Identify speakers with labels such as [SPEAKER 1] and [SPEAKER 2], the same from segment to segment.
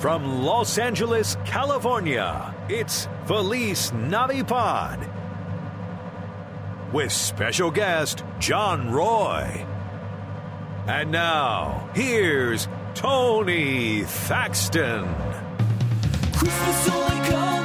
[SPEAKER 1] From Los Angeles, California, it's Feliz Navipod. With special guest John Roy. And now, here's Tony Thaxton.
[SPEAKER 2] Christmas only comes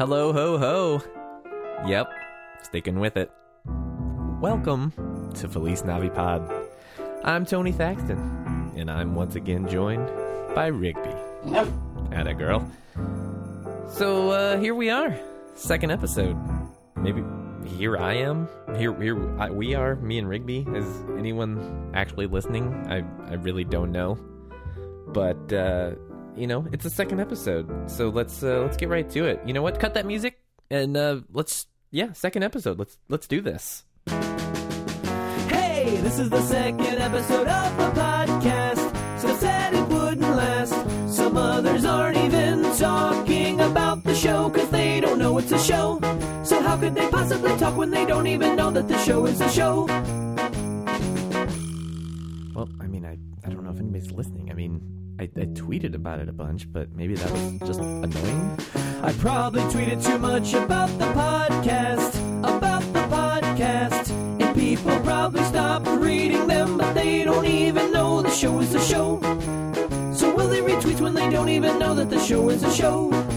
[SPEAKER 3] Hello, ho, ho. Yep, sticking with it. Welcome to Feliz Navipod. I'm Tony Thaxton, and I'm once again joined by Rigby. At a girl. So uh, here we are, second episode. Maybe here I am. Here, here I, we are. Me and Rigby. Is anyone actually listening? I, I really don't know. But uh, you know, it's the second episode, so let's uh, let's get right to it. You know what? Cut that music, and uh, let's yeah, second episode. Let's let's do this.
[SPEAKER 2] Hey, this is the second episode of the podcast. So said it wouldn't last. Some others aren't even talking about the show because they don't know it's a show. So how could they possibly talk when they don't even know that the show is a show?
[SPEAKER 3] Well, I mean, I I don't know if anybody's listening. I mean, I, I tweeted about it a bunch, but maybe that was just annoying.
[SPEAKER 2] I probably tweeted too much about the podcast, about the podcast. And people probably stopped reading them, but they don't even know the show is a show. So will they retweet when they don't even know that the show is a show?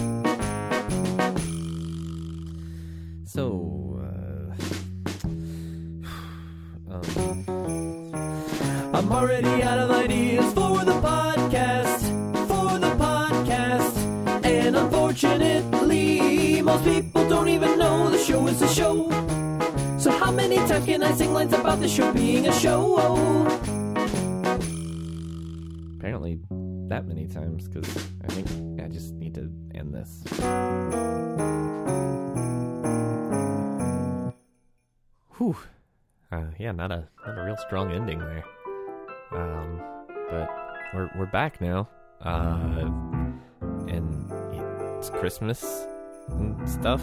[SPEAKER 2] Most people don't even know the show is a show. So how many times can I sing lines about the show being a show?
[SPEAKER 3] apparently that many times because I think I just need to end this. Whew. Uh, yeah, not a not a real strong ending there. Um, but we're we're back now. Uh, and it's Christmas stuff.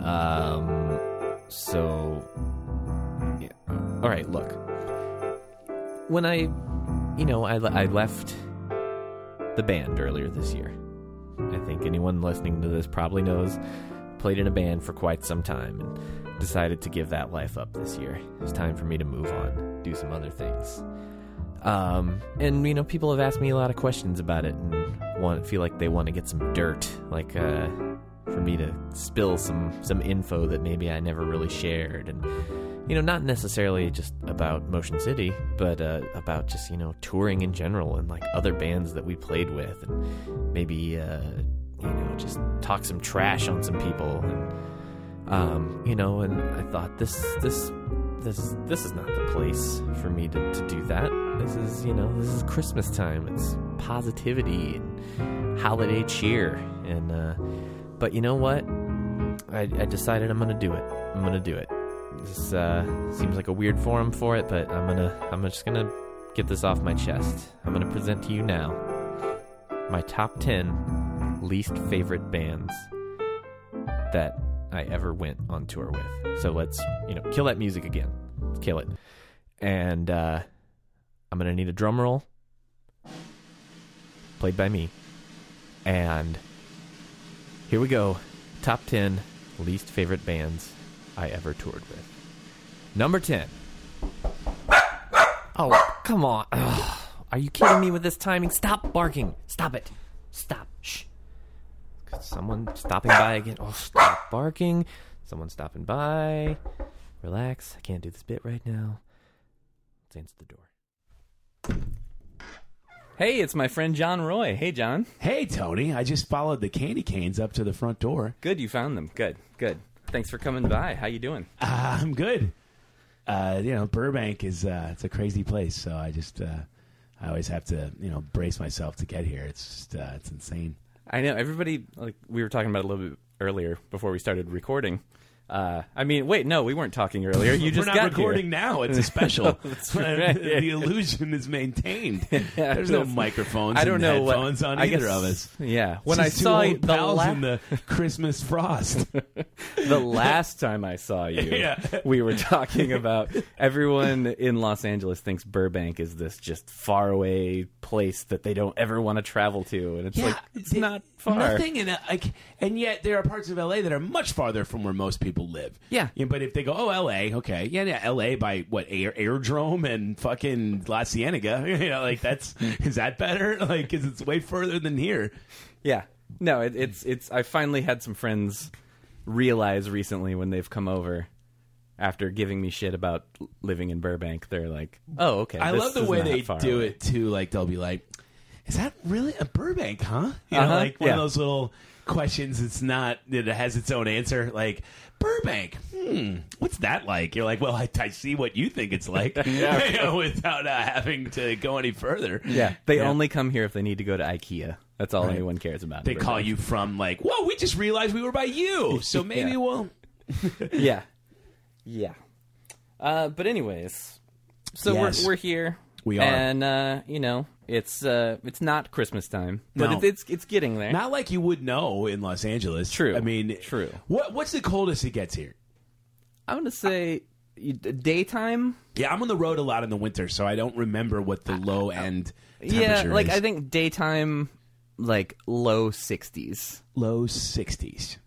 [SPEAKER 3] Um, so yeah. All right, look. When I you know, I, I left the band earlier this year. I think anyone listening to this probably knows. Played in a band for quite some time and decided to give that life up this year. It's time for me to move on, do some other things. Um, and you know, people have asked me a lot of questions about it and want feel like they want to get some dirt, like uh, for me to spill some some info that maybe I never really shared and you know, not necessarily just about Motion City, but uh, about just you know touring in general and like other bands that we played with, and maybe uh, you know just talk some trash on some people, and um, you know, and I thought this this this this is not the place for me to, to do that. This is you know this is Christmas time. It's positivity and holiday cheer, and uh, but you know what? I, I decided I'm gonna do it. I'm gonna do it. This uh, seems like a weird forum for it, but I'm gonna I'm just gonna get this off my chest. I'm gonna present to you now my top ten least favorite bands that I ever went on tour with. So let's you know kill that music again. Let's kill it. And uh, I'm gonna need a drum roll played by me. And here we go. Top ten least favorite bands I ever toured with. Number 10. Oh, come on. Ugh. Are you kidding me with this timing? Stop barking. Stop it. Stop. Shh. Someone stopping by again. Oh, stop barking. Someone stopping by. Relax. I can't do this bit right now. Let's answer the door.
[SPEAKER 4] Hey, it's my friend John Roy. Hey, John.
[SPEAKER 5] Hey, Tony. I just followed the candy canes up to the front door.
[SPEAKER 4] Good, you found them. Good, good. Thanks for coming by. How you doing?
[SPEAKER 5] Uh, I'm good. Uh, you know, Burbank is uh, it's a crazy place, so I just uh, I always have to you know brace myself to get here. It's just uh, it's insane.
[SPEAKER 4] I know everybody. Like we were talking about a little bit earlier before we started recording.
[SPEAKER 2] Uh, I mean, wait, no, we weren't talking earlier. You just
[SPEAKER 5] We're not
[SPEAKER 2] got here.
[SPEAKER 5] recording now. It's a special.
[SPEAKER 2] Right.
[SPEAKER 5] the illusion is maintained. There's no microphones.
[SPEAKER 2] I don't
[SPEAKER 5] and
[SPEAKER 2] know what-
[SPEAKER 5] on
[SPEAKER 2] I
[SPEAKER 5] either
[SPEAKER 2] guess-
[SPEAKER 5] of us.
[SPEAKER 2] Yeah, when I saw you, the, la-
[SPEAKER 5] in the Christmas frost.
[SPEAKER 2] the last time I saw you,
[SPEAKER 5] Yeah.
[SPEAKER 2] we were talking about everyone in Los Angeles thinks Burbank is this just faraway place that they don't ever want to travel to, and it's like it's not far.
[SPEAKER 5] Nothing in a, like, and yet there are parts of LA that are much farther from where most people live.
[SPEAKER 2] Yeah.
[SPEAKER 5] but if they go, oh, LA, okay, yeah, yeah, LA by what air, Airdrome and fucking La Cienega, you know, like that's is that better? Like, because it's way further than here.
[SPEAKER 2] Yeah. No, it, it's it's. I finally had some friends realize recently when they've come over after giving me shit about living in Burbank. They're like, "Oh, okay."
[SPEAKER 5] I love the way they do
[SPEAKER 2] away."
[SPEAKER 5] it too. Like they'll be like, "Is that really a Burbank, huh?" You know,
[SPEAKER 2] Uh-huh,
[SPEAKER 5] like one
[SPEAKER 2] yeah.
[SPEAKER 5] of those little questions. It's not it has its own answer. Like Burbank, hmm, what's that like? You're like, well, I, I see what you think it's like, you know, without uh, having to go any further.
[SPEAKER 2] Yeah, they
[SPEAKER 5] Yeah.
[SPEAKER 2] only come here if they need to go to IKEA. That's all
[SPEAKER 5] Right.
[SPEAKER 2] anyone cares about.
[SPEAKER 5] They call you from like, whoa, we just realized we were by you, so maybe
[SPEAKER 2] Yeah.
[SPEAKER 5] we'll.
[SPEAKER 2] yeah, yeah. Uh, but anyways, so
[SPEAKER 5] Yes.
[SPEAKER 2] we're we're here.
[SPEAKER 5] We are.
[SPEAKER 2] and uh, you know, it's uh, it's not Christmas time, but
[SPEAKER 5] No.
[SPEAKER 2] it, it's it's getting there.
[SPEAKER 5] Not like you would know in Los Angeles.
[SPEAKER 2] True.
[SPEAKER 5] I mean,
[SPEAKER 2] True.
[SPEAKER 5] What What's the coldest it gets here?
[SPEAKER 2] I'm gonna say you- daytime.
[SPEAKER 5] Yeah, I'm on the road a lot in the winter, so I don't remember what the low end.
[SPEAKER 2] Yeah,
[SPEAKER 5] temperature
[SPEAKER 2] like
[SPEAKER 5] is.
[SPEAKER 2] I think daytime, like low 60s
[SPEAKER 5] low 60s.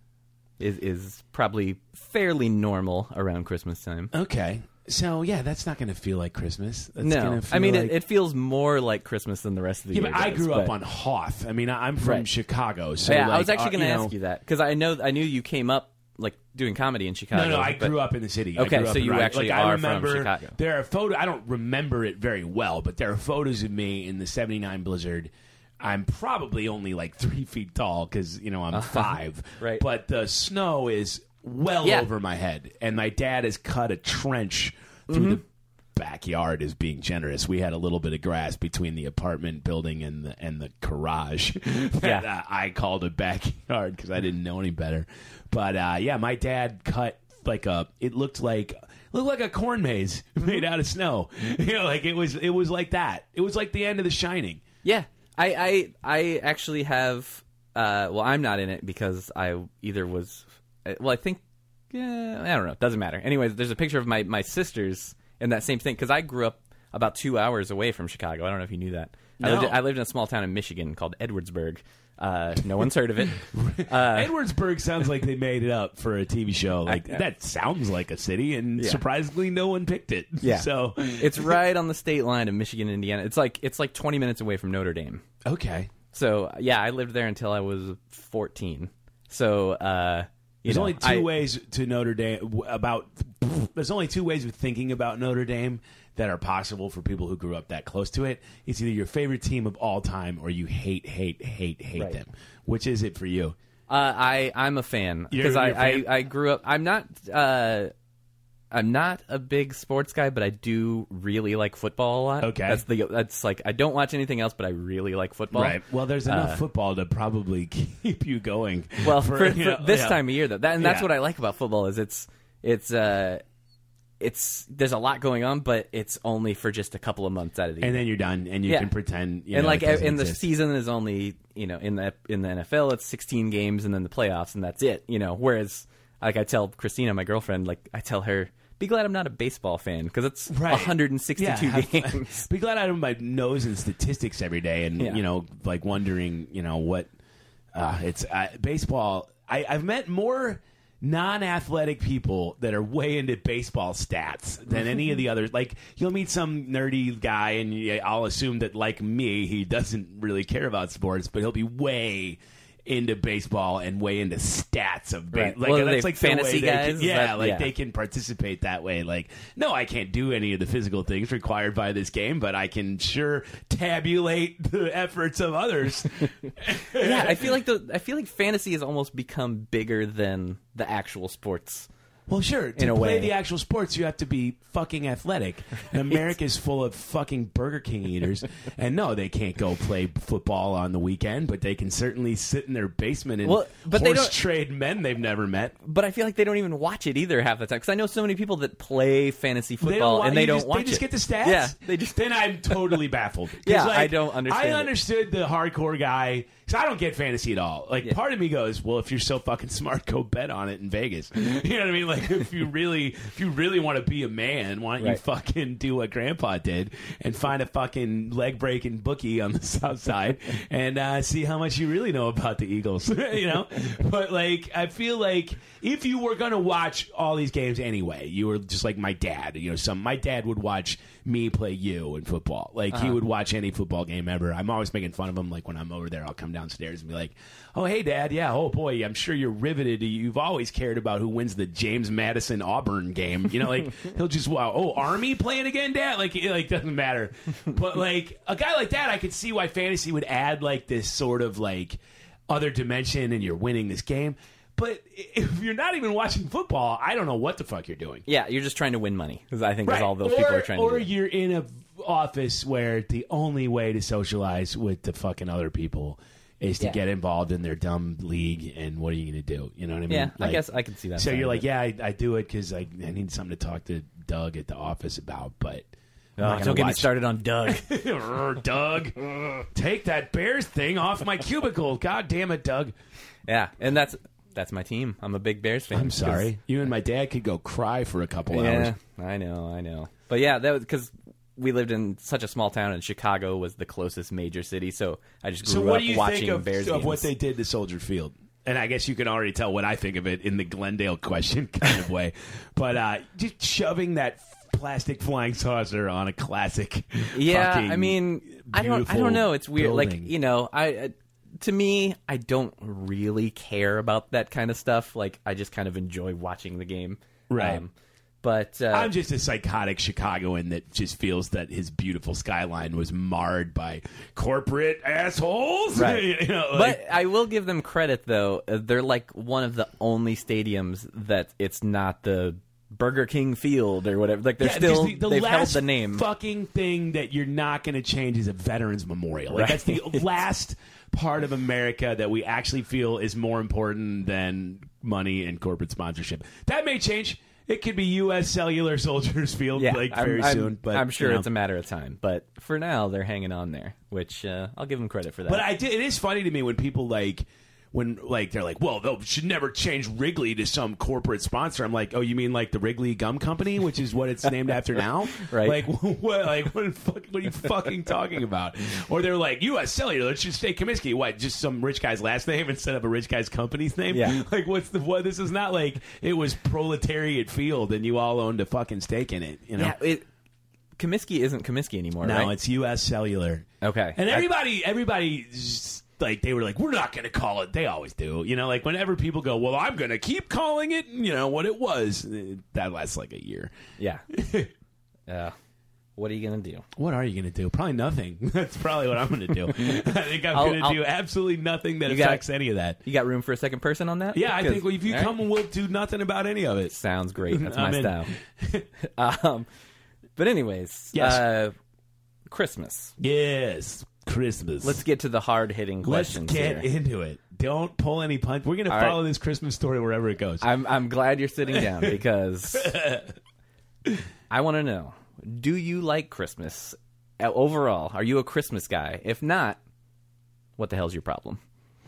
[SPEAKER 2] is is probably fairly normal around Christmas time.
[SPEAKER 5] Okay, so yeah, that's not going to feel like Christmas. That's
[SPEAKER 2] no, I mean
[SPEAKER 5] like...
[SPEAKER 2] it, it feels more like Christmas than the rest of the
[SPEAKER 5] Yeah,
[SPEAKER 2] year.
[SPEAKER 5] but I grew up on Hoth. I mean, I'm from
[SPEAKER 2] Right.
[SPEAKER 5] Chicago, so
[SPEAKER 2] yeah, I was actually
[SPEAKER 5] uh,
[SPEAKER 2] going to ask
[SPEAKER 5] know-
[SPEAKER 2] you that because I know I knew you came up like doing comedy in Chicago.
[SPEAKER 5] No, no, I
[SPEAKER 2] but-
[SPEAKER 5] grew up in the city.
[SPEAKER 2] Okay,
[SPEAKER 5] I grew up
[SPEAKER 2] so you actually
[SPEAKER 5] like, I
[SPEAKER 2] are from Chicago.
[SPEAKER 5] There are photos. I don't remember it very well, but there are photos of me in the '79 blizzard. I'm probably only like three feet tall because you know I'm five.
[SPEAKER 2] Right.
[SPEAKER 5] But the snow is well
[SPEAKER 2] Yeah.
[SPEAKER 5] over my head, and my dad has cut a trench through the backyard. Is being generous. We had a little bit of grass between the apartment building and the and the garage that
[SPEAKER 2] Yeah.
[SPEAKER 5] uh, I called a backyard because I didn't know any better. But uh, yeah, my dad cut like a. It looked like looked like a corn maze made out of snow. You know, like it was. It was like that. It was like the end of The Shining.
[SPEAKER 2] Yeah, I I I actually have. Uh, well, I'm not in it because I either was. Uh, Well, I think. Yeah, I don't know. Doesn't matter. Anyways, there's a picture of my my sisters in that same thing because I grew up about two hours away from Chicago. I don't know if you knew that. I,
[SPEAKER 5] No.
[SPEAKER 2] lived, I lived in a small town in Michigan called Edwardsburg. Uh, no one's heard of it. Uh,
[SPEAKER 5] Edwardsburg sounds like they made it up for a TV show. Like that sounds like a city, and
[SPEAKER 2] Yeah.
[SPEAKER 5] surprisingly, no one picked it.
[SPEAKER 2] Yeah.
[SPEAKER 5] So
[SPEAKER 2] it's right on the state line of Michigan, and Indiana. It's like it's like 20 minutes away from Notre Dame.
[SPEAKER 5] okay.
[SPEAKER 2] So yeah, I lived there until I was 14. So uh,
[SPEAKER 5] There's
[SPEAKER 2] know,
[SPEAKER 5] only two
[SPEAKER 2] I-
[SPEAKER 5] ways to Notre Dame about. There's only two ways of thinking about Notre Dame that are possible for people who grew up that close to it. It's either your favorite team of all time or you hate, hate, hate, hate
[SPEAKER 2] Right.
[SPEAKER 5] them. Which is it for you?
[SPEAKER 2] Uh, I I'm a fan because I,
[SPEAKER 5] you're a fan?
[SPEAKER 2] I I grew up. I'm not uh, I'm not a big sports guy, but I do really like football a lot.
[SPEAKER 5] Okay.
[SPEAKER 2] that's the that's like I don't watch anything else, but I really like football.
[SPEAKER 5] Right. Well, there's enough football to probably keep you going.
[SPEAKER 2] Well, for, for,
[SPEAKER 5] you know,
[SPEAKER 2] this
[SPEAKER 5] yeah.
[SPEAKER 2] time of year, though, that and that's
[SPEAKER 5] Yeah.
[SPEAKER 2] what I like about football is it's it's uh it's there's a lot going on, but it's only for just a couple of months out of the year.
[SPEAKER 5] and then you're done, and you
[SPEAKER 2] Yeah.
[SPEAKER 5] can pretend. You
[SPEAKER 2] and
[SPEAKER 5] know,
[SPEAKER 2] like
[SPEAKER 5] doesn't
[SPEAKER 2] in the
[SPEAKER 5] exist.
[SPEAKER 2] season is only you know in the in the NFL it's 16 games and then the playoffs and that's it you know whereas like I tell Christina my girlfriend like I tell her be glad I'm not a baseball fan because it's
[SPEAKER 5] Right.
[SPEAKER 2] 162
[SPEAKER 5] Yeah, have-
[SPEAKER 2] games
[SPEAKER 5] Be glad I don't my nose in statistics every day, and
[SPEAKER 2] Yeah.
[SPEAKER 5] you know, like wondering, you know, what uh, it's uh, baseball. I, I've met more non-athletic people that are way into baseball stats than any of the others. Like you'll meet some nerdy guy, and I'll assume that, like me, he doesn't really care about sports, but he'll be way. Into baseball and way into stats of ba-
[SPEAKER 2] Right.
[SPEAKER 5] like
[SPEAKER 2] Well,
[SPEAKER 5] that's
[SPEAKER 2] they
[SPEAKER 5] like the way
[SPEAKER 2] fantasy
[SPEAKER 5] they
[SPEAKER 2] guys?
[SPEAKER 5] Can, yeah,
[SPEAKER 2] that-
[SPEAKER 5] like
[SPEAKER 2] yeah.
[SPEAKER 5] they can participate that way. Like, no, I can't do any of the physical things required by this game, but I can sure tabulate the efforts of others.
[SPEAKER 2] yeah I feel like the I feel like fantasy has almost become bigger than the actual sports
[SPEAKER 5] Well, sure. To
[SPEAKER 2] In a
[SPEAKER 5] play
[SPEAKER 2] way.
[SPEAKER 5] the actual sports, you have to be fucking athletic. And America's full of fucking Burger King eaters. and no, they can't go play football on the weekend, but they can certainly sit in their basement and
[SPEAKER 2] Well, but they
[SPEAKER 5] horse
[SPEAKER 2] don't-
[SPEAKER 5] trade men they've never met.
[SPEAKER 2] But I feel like they don't even watch it either half the time because I know so many people that play fantasy football
[SPEAKER 5] wa-
[SPEAKER 2] and they don't
[SPEAKER 5] just,
[SPEAKER 2] watch
[SPEAKER 5] They just
[SPEAKER 2] it.
[SPEAKER 5] get the stats.
[SPEAKER 2] Yeah, they just
[SPEAKER 5] Then I'm totally baffled.
[SPEAKER 2] Yeah,
[SPEAKER 5] like,
[SPEAKER 2] I don't understand
[SPEAKER 5] I
[SPEAKER 2] it.
[SPEAKER 5] understood the hardcore guy because I don't get fantasy at all. Like, part of me goes, "Well, if you're so fucking smart, go bet on it in Vegas." you know what I mean? Like, if you really, if you really want to be a man, why don't you fucking do what Grandpa did and find a fucking leg breaking bookie on the south side and uh, see how much you really know about the Eagles? you know, but like, I feel like if you were gonna watch all these games anyway, you were just like my dad. You know, some my dad would watch me play you in football. Like
[SPEAKER 2] Uh-huh.
[SPEAKER 5] he would watch any football game ever. I'm always making fun of him. Like when I'm over there, I'll come downstairs and be like, "Oh, hey, Dad. Yeah. Oh boy, I'm sure you're riveted. You've always cared about who wins the James Madison Auburn game. You know, like he'll just wow. Oh, Army playing again, Dad. Like it like doesn't matter. But like a guy like that, I could see why fantasy would add like this sort of like other dimension, and you're winning this game. But if you're not even watching football, I don't know what the fuck you're doing.
[SPEAKER 2] yeah, you're just trying to win money because I think that's
[SPEAKER 5] Right.
[SPEAKER 2] all those
[SPEAKER 5] or,
[SPEAKER 2] people are trying
[SPEAKER 5] or
[SPEAKER 2] to do.
[SPEAKER 5] you're in a office where the only way to socialize with the fucking other people is to
[SPEAKER 2] Yeah.
[SPEAKER 5] get involved in their dumb league. And what are you going to do? You know what I mean?
[SPEAKER 2] Yeah, I guess I can see that.
[SPEAKER 5] So you're like, yeah, I, I do it because I, I need something to talk to Doug at the office about, but.
[SPEAKER 2] Oh, don't get me started on Doug.
[SPEAKER 5] Doug, take that Bears thing off my cubicle. God damn it, Doug.
[SPEAKER 2] yeah, and that's that's my team. I'm a big Bears fan.
[SPEAKER 5] I'm sorry. You and my dad could go cry for a couple
[SPEAKER 2] Yeah,
[SPEAKER 5] hours.
[SPEAKER 2] I know, I know. But yeah, that was because we lived in such a small town, and Chicago was the closest major city. So I just grew
[SPEAKER 5] So,
[SPEAKER 2] up
[SPEAKER 5] do you
[SPEAKER 2] watching
[SPEAKER 5] think of,
[SPEAKER 2] Bears
[SPEAKER 5] of
[SPEAKER 2] games.
[SPEAKER 5] what they did to Soldier Field? And I guess you can already tell what I think of it in the Glendale question kind of way. But uh, just shoving that plastic flying saucer on a classic.
[SPEAKER 2] yeah,
[SPEAKER 5] fucking
[SPEAKER 2] I mean, I don't, I don't know. It's weird. Like you know, I. To me, I don't really care about that kind of stuff. Like, I just kind of enjoy watching the game.
[SPEAKER 5] Right.
[SPEAKER 2] Um, but uh,
[SPEAKER 5] I'm just a psychotic Chicagoan that just feels that his beautiful skyline was marred by corporate assholes.
[SPEAKER 2] Right.
[SPEAKER 5] you know, like-
[SPEAKER 2] but I will give them credit though. Uh, They're like one of the only stadiums that it's not the Burger King Field or whatever. Like they're
[SPEAKER 5] Yeah,
[SPEAKER 2] still
[SPEAKER 5] the, the
[SPEAKER 2] they've held the name.
[SPEAKER 5] Fucking thing that you're not going to change is a veterans memorial. Like
[SPEAKER 2] Right.
[SPEAKER 5] that's the last part of America that we actually feel is more important than money and corporate sponsorship. That may change. It could be U.S. Cellular Soldiers Field
[SPEAKER 2] yeah,
[SPEAKER 5] like very
[SPEAKER 2] I'm,
[SPEAKER 5] soon. But
[SPEAKER 2] I'm sure
[SPEAKER 5] you know.
[SPEAKER 2] it's a matter of time. But for now, they're hanging on there, which uh, I'll give them credit for that.
[SPEAKER 5] But I did, it is funny to me when people like when like they're like, well, they should never change Wrigley to some corporate sponsor. I'm like, oh, you mean like the Wrigley Gum Company, which is what it's named after now?
[SPEAKER 2] Right.
[SPEAKER 5] Like what? Like what? fuck- What are you fucking talking about? Or they're like, U.S. Cellular, it should stay Comiskey. What? Just some rich guy's last name instead of a rich guy's company's name?
[SPEAKER 2] Yeah.
[SPEAKER 5] Like what's the what? This is not like it was Proletariat Field and you all owned a fucking stake in it. You know.
[SPEAKER 2] yeah, it, Comiskey isn't Comiskey anymore,
[SPEAKER 5] No,
[SPEAKER 2] right?
[SPEAKER 5] it's U.S. Cellular.
[SPEAKER 2] Okay.
[SPEAKER 5] And everybody, everybody, just, like they were like, we're not going to call it. They always do, you know. Like whenever people go, well, I'm going to keep calling it, you know, what it was. eh, That lasts like a year.
[SPEAKER 2] yeah. uh, what are you gonna do?
[SPEAKER 5] What are you going to do? Probably nothing. That's probably what I'm going to do. I think I'm going to do absolutely nothing that
[SPEAKER 2] You got-
[SPEAKER 5] affects any of that.
[SPEAKER 2] You got room for a second person on that?
[SPEAKER 5] Yeah, I think if you
[SPEAKER 2] right.
[SPEAKER 5] come, we'll do nothing about any of it.
[SPEAKER 2] Sounds great. That's my style. um, but anyways,
[SPEAKER 5] Yes.
[SPEAKER 2] uh, Christmas.
[SPEAKER 5] Yes, Christmas.
[SPEAKER 2] Let's get to the hard hitting questions.
[SPEAKER 5] Let's
[SPEAKER 2] questions
[SPEAKER 5] get
[SPEAKER 2] here.
[SPEAKER 5] into it. Don't pull any punch. We're going to
[SPEAKER 2] All
[SPEAKER 5] follow this Christmas story wherever it goes.
[SPEAKER 2] I'm I'm glad you're sitting down because I want to know: Do you like Christmas Uh, overall? Are you a Christmas guy? If not, what the hell's your problem?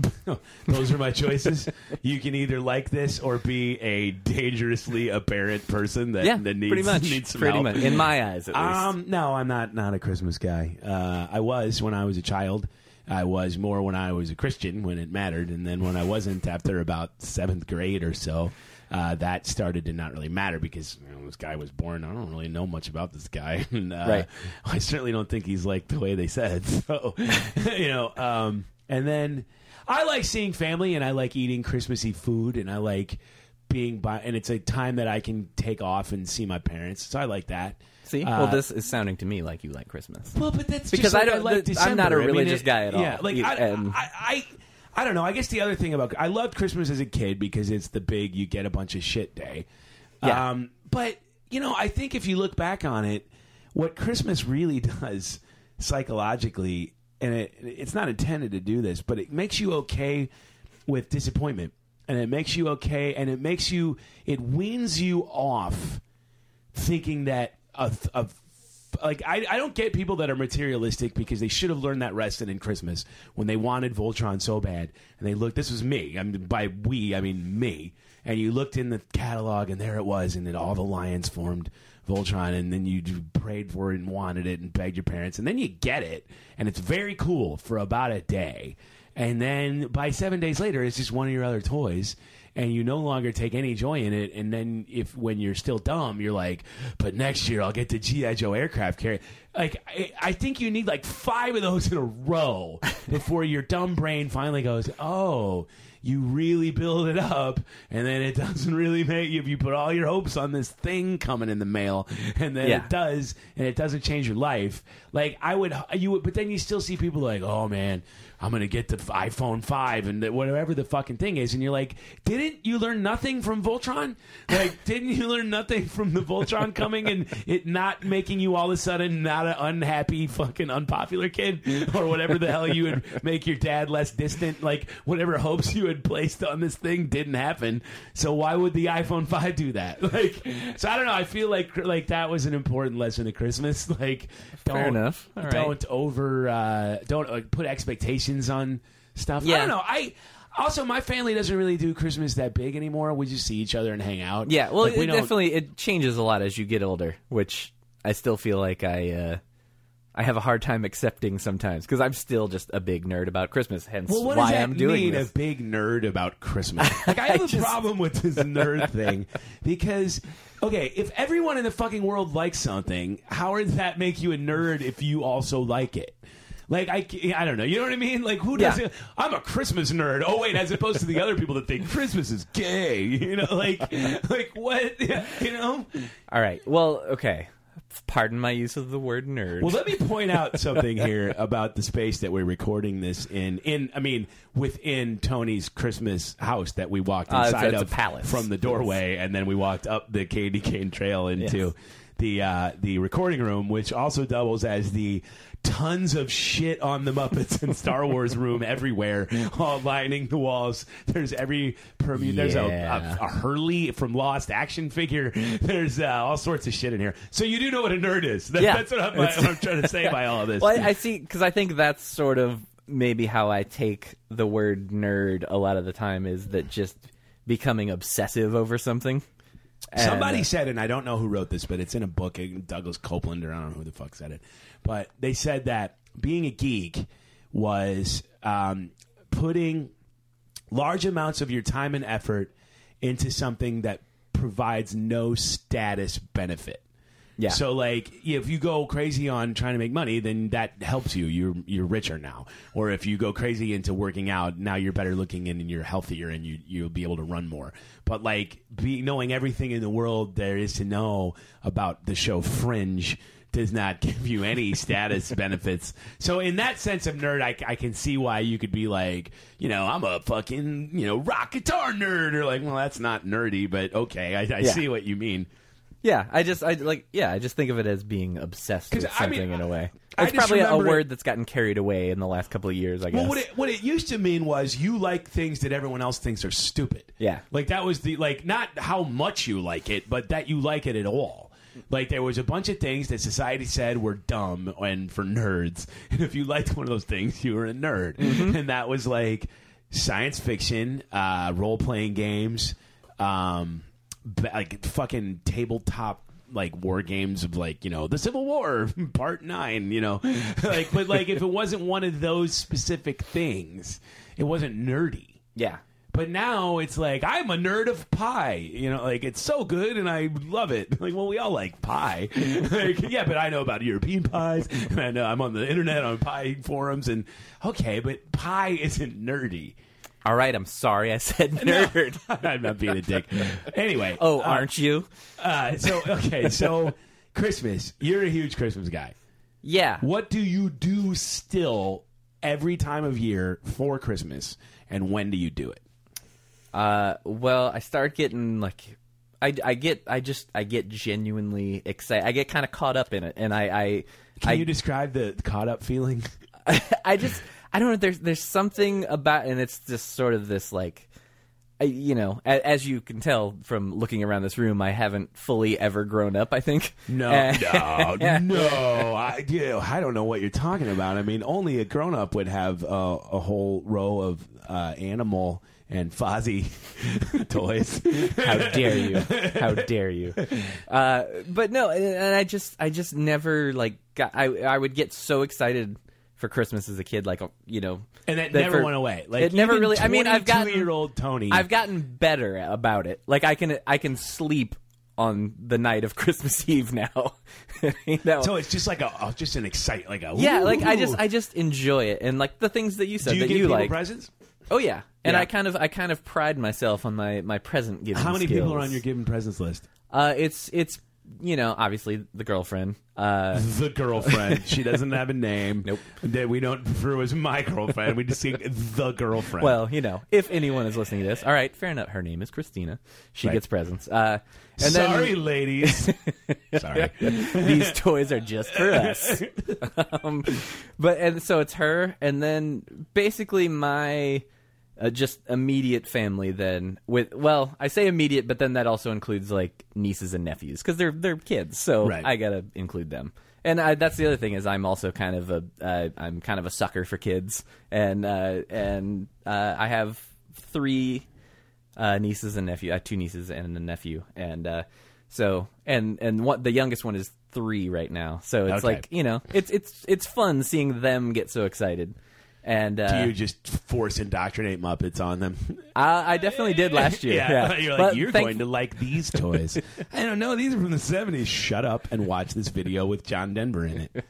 [SPEAKER 5] Those are my choices. you can either like this or be a dangerously apparent person that,
[SPEAKER 2] Yeah,
[SPEAKER 5] that needs,
[SPEAKER 2] pretty much.
[SPEAKER 5] needs some
[SPEAKER 2] pretty
[SPEAKER 5] help.
[SPEAKER 2] much. In my eyes, at least.
[SPEAKER 5] Um, no, I'm not not a Christmas guy. Uh, I was when I was a child. I was more when I was a Christian when it mattered, and then when I wasn't after about seventh grade or so, uh, that started to not really matter because you know, this guy was born. I don't really know much about this guy, and uh,
[SPEAKER 2] Right.
[SPEAKER 5] I certainly don't think he's like the way they said. So, you know, um, and then I like seeing family, and I like eating Christmassy food, and I like being by, and it's a time that I can take off and see my parents. So I like that.
[SPEAKER 2] See,
[SPEAKER 5] Uh,
[SPEAKER 2] well, this is sounding to me like you like Christmas.
[SPEAKER 5] well, but that's
[SPEAKER 2] Because
[SPEAKER 5] just
[SPEAKER 2] I don't-
[SPEAKER 5] like
[SPEAKER 2] th- I'm not a
[SPEAKER 5] December. I mean,
[SPEAKER 2] religious
[SPEAKER 5] it-
[SPEAKER 2] guy at all.
[SPEAKER 5] Yeah, like
[SPEAKER 2] You-
[SPEAKER 5] I, I, I, I don't know. I guess the other thing about I loved Christmas as a kid because it's the big you get a bunch of shit day.
[SPEAKER 2] Yeah.
[SPEAKER 5] Um, but you know, I think if you look back on it, what Christmas really does psychologically, and it, it's not intended to do this, but it makes you okay with disappointment, and it makes you okay, and it makes you, it weans you off thinking that a, a like I, I don't get people that are materialistic because they should have learned that lesson in Christmas when they wanted Voltron so bad and they looked this was me I mean by we I mean me and you looked in the catalog and there it was and then all the lions formed Voltron and then you prayed for it and wanted it and begged your parents and then you get it and it's very cool for about a day and then by seven days later it's just one of your other toys and you no longer take any joy in it. And then if when you're still dumb, you're like, but next year I'll get the GI Joe aircraft carrier. Like I, I think you need like five of those in a row before your dumb brain finally goes, oh. You really build it up, and then it doesn't really make you. If you put all your hopes on this thing coming in the mail, and then
[SPEAKER 2] Yeah.
[SPEAKER 5] it does, and it doesn't change your life. Like I would, you would, but then you still see people like, oh man, I'm gonna get the iPhone five and the, whatever the fucking thing is, and you're like, didn't you learn nothing from Voltron? Like, didn't you learn nothing from the Voltron coming and it not making you all of a sudden not an unhappy fucking unpopular kid or whatever the hell you would make your dad less distant? Like whatever hopes you had placed on this thing didn't happen. So why would the iPhone five do that? Like, so I don't know. I feel like like that was an important lesson at Christmas. Like, don't,
[SPEAKER 2] Fair enough. All right.
[SPEAKER 5] don't over uh, don't uh, put expectations on stuff. I don't know. I also my family doesn't really do Christmas that big anymore. We just see each other and hang out.
[SPEAKER 2] Yeah, well,
[SPEAKER 5] Like, we
[SPEAKER 2] it
[SPEAKER 5] don't-
[SPEAKER 2] definitely it changes a lot as you get older, which I still feel like I uh, I have a hard time accepting sometimes because I'm still just a big nerd about Christmas. Hence,
[SPEAKER 5] Well, what
[SPEAKER 2] why I'm doing
[SPEAKER 5] mean?
[SPEAKER 2] this.
[SPEAKER 5] A big nerd about Christmas? Like I have a
[SPEAKER 2] just-
[SPEAKER 5] problem with this nerd thing because okay, if everyone in the fucking world likes something, how does that make you a nerd if you also like it? Like I, I don't know. You know what I mean? Like who does
[SPEAKER 2] Yeah.
[SPEAKER 5] I'm a Christmas nerd. Oh wait, as opposed to the other people that think Christmas is gay. You know, like like what? You know.
[SPEAKER 2] All right, well, okay. Pardon my use of the word nerd.
[SPEAKER 5] Well, let me point out something here about the space that we're recording this in. In, I mean, within Tony's Christmas house that we walked
[SPEAKER 2] Uh, it's-
[SPEAKER 5] inside
[SPEAKER 2] it's
[SPEAKER 5] of
[SPEAKER 2] palace.
[SPEAKER 5] from the doorway, and then we walked up the Candy Cane Trail into
[SPEAKER 2] Yes.
[SPEAKER 5] the uh, the recording room, which also doubles as the tons of shit on the Muppets and Star Wars room everywhere, all lining the walls. There's every permu- There's a, a, a Hurley from Lost action figure. There's uh, all sorts of shit in here. So you do know what a nerd is. That-
[SPEAKER 2] Yeah.
[SPEAKER 5] That's what I'm, what I'm trying to say by all of this.
[SPEAKER 2] Well, I, I see because I think that's sort of maybe how I take the word nerd a lot of the time is that just becoming obsessive over something. And,
[SPEAKER 5] Somebody said, and I don't know who wrote this, but it's in a book. Douglas Coupland, or I don't know who the fuck said it. But they said that being a geek was um, putting large amounts of your time and effort into something that provides no status benefit.
[SPEAKER 2] Yeah.
[SPEAKER 5] So like if you go crazy on trying to make money, then that helps you. You're you're richer now. Or if you go crazy into working out, now you're better looking and you're healthier and you you'll be able to run more. But like be, knowing everything in the world there is to know about the show Fringe does not give you any status benefits. So in that sense of nerd, I, I can see why you could be like, you know, I'm a fucking you know rock guitar nerd, or like, well, that's not nerdy, but okay, I, I
[SPEAKER 2] Yeah.
[SPEAKER 5] see what you mean.
[SPEAKER 2] Yeah, I just I like yeah, I just think of it as being obsessed with
[SPEAKER 5] I mean,
[SPEAKER 2] something in a way. It's probably a word that's gotten carried away in the last couple of years. I guess.
[SPEAKER 5] Well, what it what it used to mean was you like things that everyone else thinks are stupid.
[SPEAKER 2] Yeah.
[SPEAKER 5] like that was the like not how much you like it, but that you like it at all. Like there was a bunch of things that society said were dumb and for nerds, and if you liked one of those things, you were a nerd,
[SPEAKER 2] Mm-hmm.
[SPEAKER 5] and that was like science fiction, uh, role playing games, um, like fucking tabletop like war games of like you know the Civil War Part Nine, you know, like but like if it wasn't one of those specific things, it wasn't nerdy.
[SPEAKER 2] yeah.
[SPEAKER 5] But now it's like I'm a nerd of pie, you know, like it's so good and I love it. Like, well, we all like pie, like, yeah. But I know about European pies, and I know I'm on the internet on pie forums, and okay, but pie isn't nerdy.
[SPEAKER 2] All right, I'm sorry I said nerd.
[SPEAKER 5] I'm not being a dick. Anyway,
[SPEAKER 2] Oh,
[SPEAKER 5] uh,
[SPEAKER 2] aren't you?
[SPEAKER 5] Uh, so okay, so Christmas. You're a huge Christmas guy.
[SPEAKER 2] Yeah.
[SPEAKER 5] What do you do still every time of year for Christmas, and when do you do it?
[SPEAKER 2] Uh, well, I start getting like I, I get I just I get genuinely excited. I get kind of caught up in it, and I I
[SPEAKER 5] Can
[SPEAKER 2] I,
[SPEAKER 5] you describe the caught up feeling?
[SPEAKER 2] I just I don't know. There's there's something about, and it's just sort of this like. I, you know, a- as you can tell from looking around this room, I haven't fully ever grown up. I think
[SPEAKER 5] No, no, no. I, you know, I don't know what you're talking about. I mean, only a grown up would have uh, a whole row of uh, animal and Fozzie toys.
[SPEAKER 2] How dare you? How dare you? Uh, but no, and, and I just, I just never like got. I, I would get so excited for Christmas as a kid, like you know,
[SPEAKER 5] And that
[SPEAKER 2] that
[SPEAKER 5] never
[SPEAKER 2] for-
[SPEAKER 5] went away. Like
[SPEAKER 2] it never really. I mean, I've gotten
[SPEAKER 5] year old Tony.
[SPEAKER 2] I've gotten better about it. Like I can, I can sleep on the night of Christmas Eve now. you know?
[SPEAKER 5] so it's just like a, just an excite, like a
[SPEAKER 2] yeah, like I just, I just enjoy it, and like the things that you said
[SPEAKER 5] Do you
[SPEAKER 2] that
[SPEAKER 5] give
[SPEAKER 2] you
[SPEAKER 5] people
[SPEAKER 2] like.
[SPEAKER 5] presents?
[SPEAKER 2] Oh yeah, and
[SPEAKER 5] Yeah.
[SPEAKER 2] I kind of, I kind of pride myself on my my present giving.
[SPEAKER 5] How many people are
[SPEAKER 2] skills.
[SPEAKER 5] on your giving presents list?
[SPEAKER 2] Uh, it's it's you know obviously the girlfriend. Uh,
[SPEAKER 5] The girlfriend. she doesn't have a name.
[SPEAKER 2] Nope.
[SPEAKER 5] That we don't refer to as my girlfriend. We just say the girlfriend.
[SPEAKER 2] well, you know, if anyone is listening to this, all right, fair enough. Her name is Christina. She
[SPEAKER 5] Right.
[SPEAKER 2] gets presents. Uh, and
[SPEAKER 5] sorry, ladies. sorry.
[SPEAKER 2] these toys are just for us. um, but and so it's her, and then basically my uh, just immediate family. Then with well, I say immediate, but then that also includes like nieces and nephews because they're they're kids, so
[SPEAKER 5] Right.
[SPEAKER 2] I gotta include them. And I, that's the other thing is I'm also kind of a uh, I'm kind of a sucker for kids, and uh, and uh, I have three uh, nieces and nephew. I have two nieces and a nephew, and uh, so and and what the youngest one is three right now. So it's
[SPEAKER 5] Okay.
[SPEAKER 2] like you know, it's it's it's fun seeing them get so excited. And uh,
[SPEAKER 5] Do you just force indoctrinate Muppets on them?
[SPEAKER 2] I, I definitely did last year.
[SPEAKER 5] Yeah, you're like
[SPEAKER 2] But
[SPEAKER 5] you're
[SPEAKER 2] thank-
[SPEAKER 5] going to like these toys. I don't know. These are from the '70s. Shut up and watch this video with John Denver in it.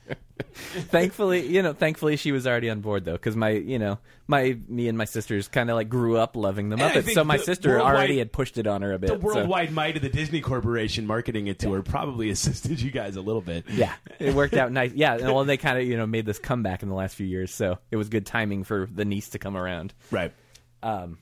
[SPEAKER 2] thankfully, you know, thankfully she was already on board though, because my, you know, my me and my sisters kind of like grew up loving the Muppets. So my sister already had pushed it on her a bit.
[SPEAKER 5] The
[SPEAKER 2] so-
[SPEAKER 5] worldwide might of the Disney Corporation marketing it to her probably assisted you guys a little bit.
[SPEAKER 2] Yeah, it worked out nice. Yeah, and well, they kind of you know made this comeback in the last few years, so it was good timing for the niece to come around.
[SPEAKER 5] Right.
[SPEAKER 2] Um,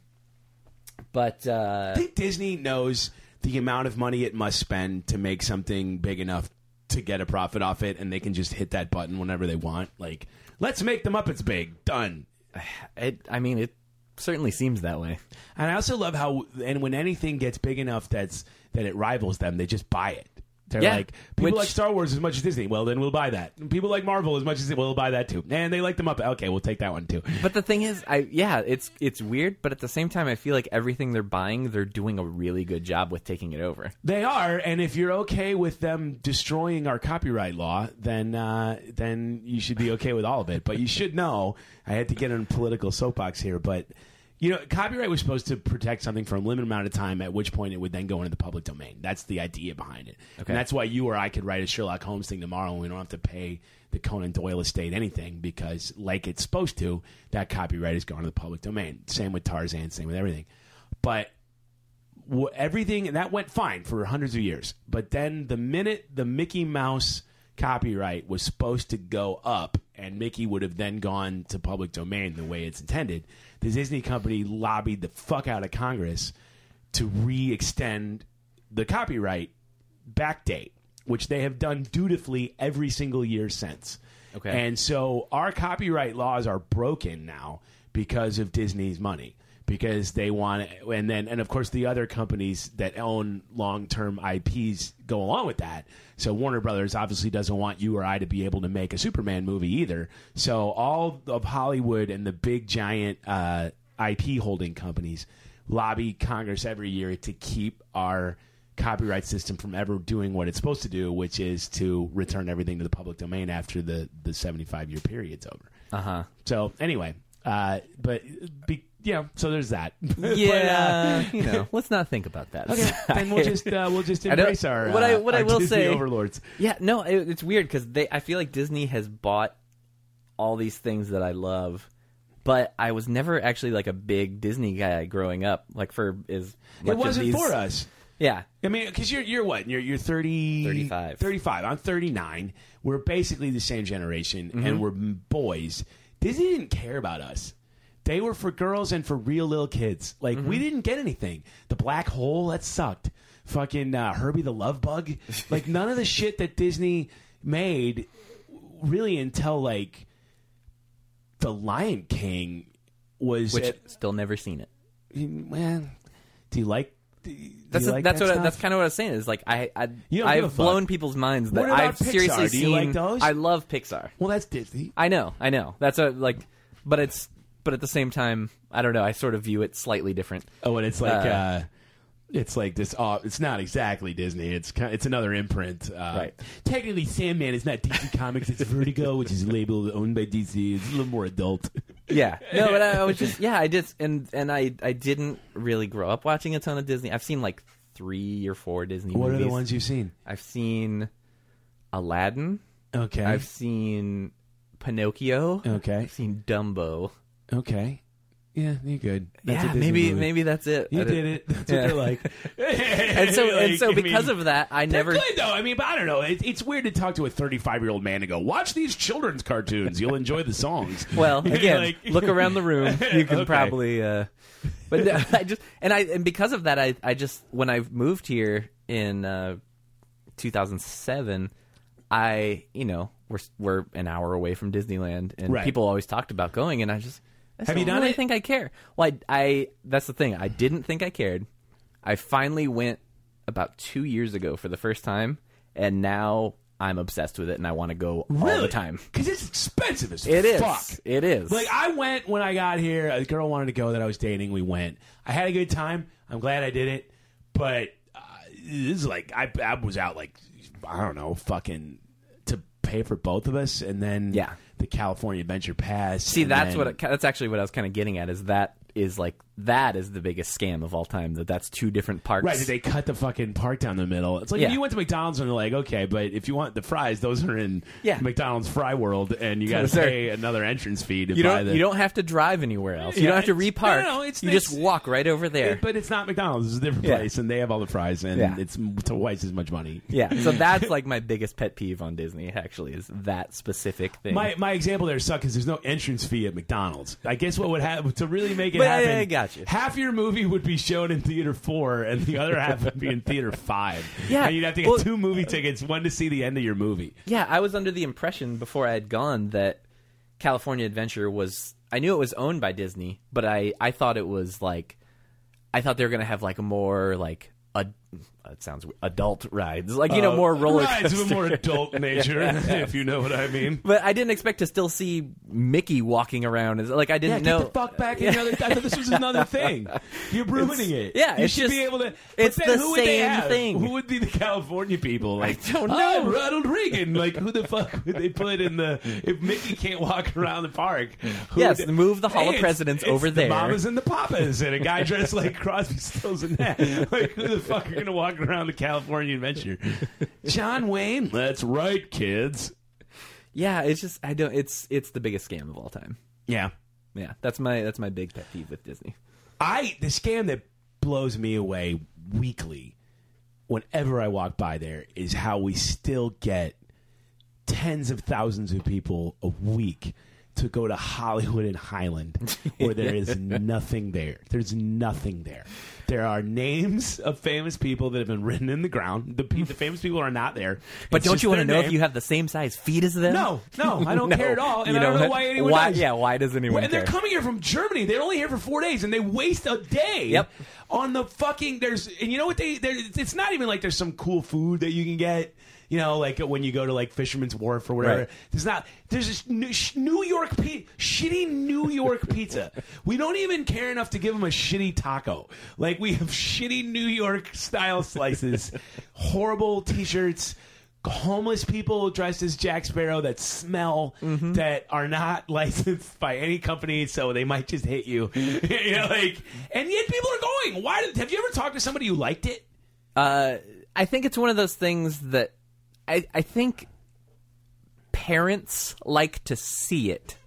[SPEAKER 2] But uh,
[SPEAKER 5] I think Disney knows the amount of money it must spend to make something big enough to get a profit off it, and they can just hit that button whenever they want. Like, let's make the Muppets big. Done.
[SPEAKER 2] it, I mean, it certainly seems that way.
[SPEAKER 5] And I also love how, and when anything gets big enough that's that it rivals them, they just buy it. They're
[SPEAKER 2] Yeah,
[SPEAKER 5] like people
[SPEAKER 2] which-
[SPEAKER 5] like Star Wars as much as Disney. Well, then we'll buy that. People like Marvel as much as we'll buy that too. And they like them up. Okay, we'll take that one too.
[SPEAKER 2] But the thing is, I yeah, it's it's weird, but at the same time, I feel like everything they're buying, they're doing a really good job with taking it over.
[SPEAKER 5] They are, and if you're okay with them destroying our copyright law, then uh, then you should be okay with all of it. But you should know, I had to get on a political soapbox here, but you know, copyright was supposed to protect something for a limited amount of time, at which point it would then go into the public domain. That's the idea behind it,
[SPEAKER 2] Okay.
[SPEAKER 5] and that's why you or I could write a Sherlock Holmes thing tomorrow, and we don't have to pay the Conan Doyle estate anything because, like it's supposed to, that copyright is going to the public domain. Same with Tarzan, same with everything, but w- everything and that went fine for hundreds of years. But then the minute the Mickey Mouse copyright was supposed to go up and Mickey would have then gone to public domain the way it's intended, the Disney company lobbied the fuck out of Congress to re-extend the copyright back date, which they have done dutifully every single year since.
[SPEAKER 2] Okay.
[SPEAKER 5] And so our copyright laws are broken now because of Disney's money. Because they want it, and then, and of course, the other companies that own long term IPs go along with that. So Warner Brothers obviously doesn't want you or I to be able to make a Superman movie either. So all of Hollywood and the big giant uh, IP holding companies lobby Congress every year to keep our copyright system from ever doing what it's supposed to do, which is to return everything to the public domain after the the seventy five year period's over.
[SPEAKER 2] Uh huh.
[SPEAKER 5] So anyway, uh, but be, you know, so there's that.
[SPEAKER 2] Yeah, you know, let's not think about that.
[SPEAKER 5] But, uh, okay, then we'll just uh, we'll just
[SPEAKER 2] I
[SPEAKER 5] embrace our
[SPEAKER 2] what I-
[SPEAKER 5] uh,
[SPEAKER 2] what I will
[SPEAKER 5] Disney
[SPEAKER 2] say-
[SPEAKER 5] overlords.
[SPEAKER 2] Yeah, no, it, it's weird because they. I feel like Disney has bought all these things that I love, but I was never actually like a big Disney guy growing up. Like for is
[SPEAKER 5] It wasn't for us.
[SPEAKER 2] Yeah,
[SPEAKER 5] I mean, because you're you're what? You're you're 30,
[SPEAKER 2] 35.
[SPEAKER 5] 35. I'm 39. We're basically the same generation,
[SPEAKER 2] Mm-hmm.
[SPEAKER 5] and we're boys. Disney didn't care about us. They were for girls and for real little kids. Like
[SPEAKER 2] Mm-hmm.
[SPEAKER 5] we didn't get anything. The black hole that sucked. fucking uh, Herbie the Love Bug. Like none of the shit that Disney made really until like the Lion King was.
[SPEAKER 2] which
[SPEAKER 5] at-
[SPEAKER 2] still never seen it.
[SPEAKER 5] man, do you like? Do you
[SPEAKER 2] That's
[SPEAKER 5] like
[SPEAKER 2] that's
[SPEAKER 5] that
[SPEAKER 2] what I, that's kind of what I was saying. Is like I, I
[SPEAKER 5] You don't give a
[SPEAKER 2] I've
[SPEAKER 5] fuck.
[SPEAKER 2] blown people's minds that I've
[SPEAKER 5] Pixar?
[SPEAKER 2] seriously
[SPEAKER 5] Do you
[SPEAKER 2] seen.
[SPEAKER 5] like those?
[SPEAKER 2] I love Pixar.
[SPEAKER 5] Well, that's Disney.
[SPEAKER 2] I know, I know. That's a like, but it's but at the same time, I don't know. I sort of view it slightly different.
[SPEAKER 5] Oh, and it's like
[SPEAKER 2] Uh,
[SPEAKER 5] uh, it's like this. Uh, it's not exactly Disney. It's kind it's another imprint. Uh,
[SPEAKER 2] Right.
[SPEAKER 5] Technically, Sandman is not DC Comics. It's Vertigo, which is labeled owned by DC. It's a little more adult.
[SPEAKER 2] Yeah, no, but I, I was just yeah, I did, and and I I didn't really grow up watching a ton of Disney. I've seen like three or four Disney.
[SPEAKER 5] what are the ones you've seen?
[SPEAKER 2] I've seen? Aladdin.
[SPEAKER 5] Okay.
[SPEAKER 2] I've seen Pinocchio.
[SPEAKER 5] Okay.
[SPEAKER 2] I've seen Dumbo.
[SPEAKER 5] Okay. Yeah, you're good. That's a
[SPEAKER 2] yeah,
[SPEAKER 5] Disney
[SPEAKER 2] maybe
[SPEAKER 5] movie.
[SPEAKER 2] maybe that's it.
[SPEAKER 5] you
[SPEAKER 2] I
[SPEAKER 5] did it. That's
[SPEAKER 2] Yeah.
[SPEAKER 5] what they're like.
[SPEAKER 2] And so and so because of that, I
[SPEAKER 5] They're
[SPEAKER 2] never.
[SPEAKER 5] good though. I mean, but I don't know. It, it's weird to talk to a 35 year old man and go, "Watch these children's cartoons. You'll enjoy the songs."
[SPEAKER 2] Well, again,
[SPEAKER 5] Like-
[SPEAKER 2] look around the room. You can
[SPEAKER 5] Okay.
[SPEAKER 2] probably. Uh, but no, I just and I and because of that, I I just when I moved here in uh, 2007, I you know we're we're an hour away from Disneyland, and
[SPEAKER 5] Right.
[SPEAKER 2] people always talked about going, and I just I
[SPEAKER 5] Have you
[SPEAKER 2] don't
[SPEAKER 5] done
[SPEAKER 2] really
[SPEAKER 5] it?
[SPEAKER 2] Think I care? Well, I, I that's the thing. I didn't think I cared. I finally went about two years ago for the first time, and now I'm obsessed with it, and I want to go all the time.
[SPEAKER 5] because it's expensive as
[SPEAKER 2] It is.
[SPEAKER 5] fuck.
[SPEAKER 2] It is.
[SPEAKER 5] Like I went when I got here. A girl wanted to go that I was dating. We went. I had a good time. I'm glad I did it. But uh, this is like I, I was out like I don't know, fucking to pay for both of us, and then
[SPEAKER 2] Yeah.
[SPEAKER 5] The California Adventure Pass.
[SPEAKER 2] See, that's
[SPEAKER 5] then-
[SPEAKER 2] what it, that's actually what I was kind of getting at. Is that is like that is the biggest scam of all time. That that's two different parks.
[SPEAKER 5] Right, did they cut the fucking park down the middle? It's like
[SPEAKER 2] Yeah.
[SPEAKER 5] if you went to McDonald's and they're like, okay, but if you want the fries, those are in
[SPEAKER 2] Yeah.
[SPEAKER 5] McDonald's Fry World, and you got to pay another entrance fee to
[SPEAKER 2] you
[SPEAKER 5] buy
[SPEAKER 2] don't
[SPEAKER 5] the.
[SPEAKER 2] you don't have to drive anywhere else. You
[SPEAKER 5] Yeah,
[SPEAKER 2] don't have to
[SPEAKER 5] it's-
[SPEAKER 2] repark.
[SPEAKER 5] no, no, it's-
[SPEAKER 2] you
[SPEAKER 5] it's-
[SPEAKER 2] just walk right over there.
[SPEAKER 5] But it's not McDonald's. It's a different
[SPEAKER 2] Yeah.
[SPEAKER 5] place, and they have all the fries, and
[SPEAKER 2] Yeah.
[SPEAKER 5] it's twice as much money.
[SPEAKER 2] yeah, so that's like my biggest pet peeve on Disney. Actually, is that specific thing.
[SPEAKER 5] My my example there sucks because there's no entrance fee at McDonald's. I guess what would happen to really make it
[SPEAKER 2] But I-
[SPEAKER 5] happen?
[SPEAKER 2] I got you.
[SPEAKER 5] Half your movie would be shown in theater four, and the other half would be in theater five.
[SPEAKER 2] Yeah,
[SPEAKER 5] and you'd have to get
[SPEAKER 2] well-
[SPEAKER 5] two movie tickets, one to see the end of your movie.
[SPEAKER 2] Yeah, I was under the impression before I had gone that California Adventure was. I knew it was owned by Disney, but I I thought it was like, I thought they were gonna have like a more like a. It sounds adult rides, like you know, more roller
[SPEAKER 5] Uh, rides of a more adult nature, if you know what I mean.
[SPEAKER 2] But I didn't expect to still see Mickey walking around. Is- Like I
[SPEAKER 5] Yeah,
[SPEAKER 2] didn't
[SPEAKER 5] get
[SPEAKER 2] know.
[SPEAKER 5] the fuck back in the other. I thought this was another thing. You're ruining it.
[SPEAKER 2] yeah,
[SPEAKER 5] you
[SPEAKER 2] it's
[SPEAKER 5] should
[SPEAKER 2] just-
[SPEAKER 5] be able to.
[SPEAKER 2] it's
[SPEAKER 5] then
[SPEAKER 2] the
[SPEAKER 5] who would they
[SPEAKER 2] same
[SPEAKER 5] have?
[SPEAKER 2] thing.
[SPEAKER 5] Who would be the California people? Like,
[SPEAKER 2] don't
[SPEAKER 5] "I'm
[SPEAKER 2] know."
[SPEAKER 5] Ronald Reagan. Like, who the fuck would they put in the? If Mickey can't walk around the park, who
[SPEAKER 2] Yes,
[SPEAKER 5] would-
[SPEAKER 2] move the Hall of
[SPEAKER 5] it's-
[SPEAKER 2] Presidents
[SPEAKER 5] it's
[SPEAKER 2] over
[SPEAKER 5] the
[SPEAKER 2] there.
[SPEAKER 5] Mamas and the papas, and a guy dressed like Crosby, Stills, and that. Like, who the fuck are gonna walk around the California Adventure? John Wayne. That's right, kids.
[SPEAKER 2] yeah, it's just I don't. It's it's the biggest scam of all time.
[SPEAKER 5] Yeah.
[SPEAKER 2] Yeah, that's my that's my big pet peeve with Disney.
[SPEAKER 5] I the scam that blows me away weekly whenever I walk by there is how we still get tens of thousands of people a week to go to Hollywood and Highland where there is nothing there. There's nothing there. There are names of famous people that have been written in the ground. The, pe- the famous people are not there.
[SPEAKER 2] But
[SPEAKER 5] It's
[SPEAKER 2] don't
[SPEAKER 5] just
[SPEAKER 2] you want to
[SPEAKER 5] their
[SPEAKER 2] know
[SPEAKER 5] name.
[SPEAKER 2] if you have the same size feet as them?
[SPEAKER 5] No, no, I don't care at all, and
[SPEAKER 2] You
[SPEAKER 5] I don't know why anyone
[SPEAKER 2] why-
[SPEAKER 5] does.
[SPEAKER 2] yeah, why does anyone
[SPEAKER 5] And they're
[SPEAKER 2] care?
[SPEAKER 5] coming here from Germany. They're only here for four days, and they waste a day.
[SPEAKER 2] Yep.
[SPEAKER 5] On the fucking there's, and you know what they? there- It's not even like there's some cool food that you can get. You know, like when you go to like Fisherman's Wharf or whatever.
[SPEAKER 2] Right.
[SPEAKER 5] There's not. There's this New, sh- New York pe- shitty New York pizza. We don't even care enough to give them a shitty taco. Like we have shitty New York style slices, horrible T-shirts homeless people dressed as Jack Sparrow that smell that are not licensed by any company, so they might just hit you. you know, like, and yet people are going. Why? Did, have you ever talked to somebody who liked it?
[SPEAKER 2] Uh, I think it's one of those things that I, I think parents like to see it.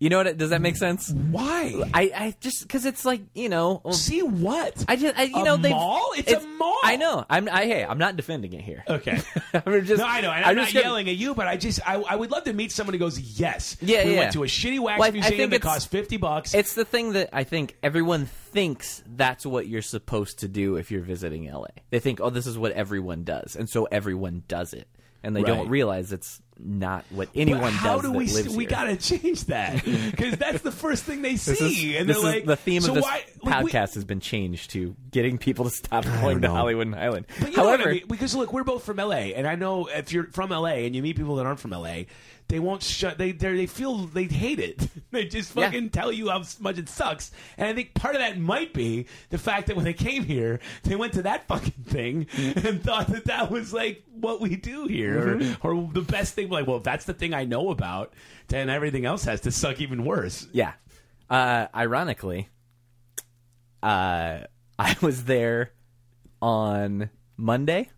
[SPEAKER 2] You know what? Does that make sense?
[SPEAKER 5] Why?
[SPEAKER 2] I, I just because it's like you know.
[SPEAKER 5] See what?
[SPEAKER 2] I just I, you
[SPEAKER 5] A
[SPEAKER 2] know they
[SPEAKER 5] mall? It's a mall.
[SPEAKER 2] I know. I'm I hey I'm not defending it here.
[SPEAKER 5] Okay.
[SPEAKER 2] I'm just
[SPEAKER 5] no, I know. And I'm, not
[SPEAKER 2] just gonna-
[SPEAKER 5] yelling at you, but I just I, I would love to meet someone who goes, yes.
[SPEAKER 2] Yeah,
[SPEAKER 5] we
[SPEAKER 2] yeah.
[SPEAKER 5] went to a shitty wax
[SPEAKER 2] Well,
[SPEAKER 5] museum that cost fifty bucks.
[SPEAKER 2] It's the thing that I think everyone thinks that's what you're supposed to do if you're visiting LA. They think, oh, this is what everyone does, and so everyone does it, and they don't realize it's not what
[SPEAKER 5] But
[SPEAKER 2] anyone
[SPEAKER 5] how
[SPEAKER 2] does
[SPEAKER 5] do
[SPEAKER 2] that
[SPEAKER 5] we
[SPEAKER 2] lives
[SPEAKER 5] we
[SPEAKER 2] here.
[SPEAKER 5] gotta change that because that's the first thing they see,
[SPEAKER 2] This is,
[SPEAKER 5] and
[SPEAKER 2] this
[SPEAKER 5] they're
[SPEAKER 2] is
[SPEAKER 5] like
[SPEAKER 2] the theme
[SPEAKER 5] so
[SPEAKER 2] of this
[SPEAKER 5] why, like, we-
[SPEAKER 2] podcast has been changed to getting people to stop going to. Hollywood and Highland.
[SPEAKER 5] But you know what
[SPEAKER 2] However,
[SPEAKER 5] I mean? because look, we're both from LA, and I know if you're from LA and you meet people that aren't from LA, they won't shut. They they they feel they hate it. they just
[SPEAKER 2] Yeah.
[SPEAKER 5] fucking tell you how much it sucks. And I think part of that might be the fact that when they came here, they went to that fucking thing and thought that that was like what we do here,
[SPEAKER 2] Mm-hmm.
[SPEAKER 5] or, or the best thing. Like, well, if that's the thing I know about, then everything else has to suck even worse.
[SPEAKER 2] Yeah. Uh, ironically, uh, I was there on Monday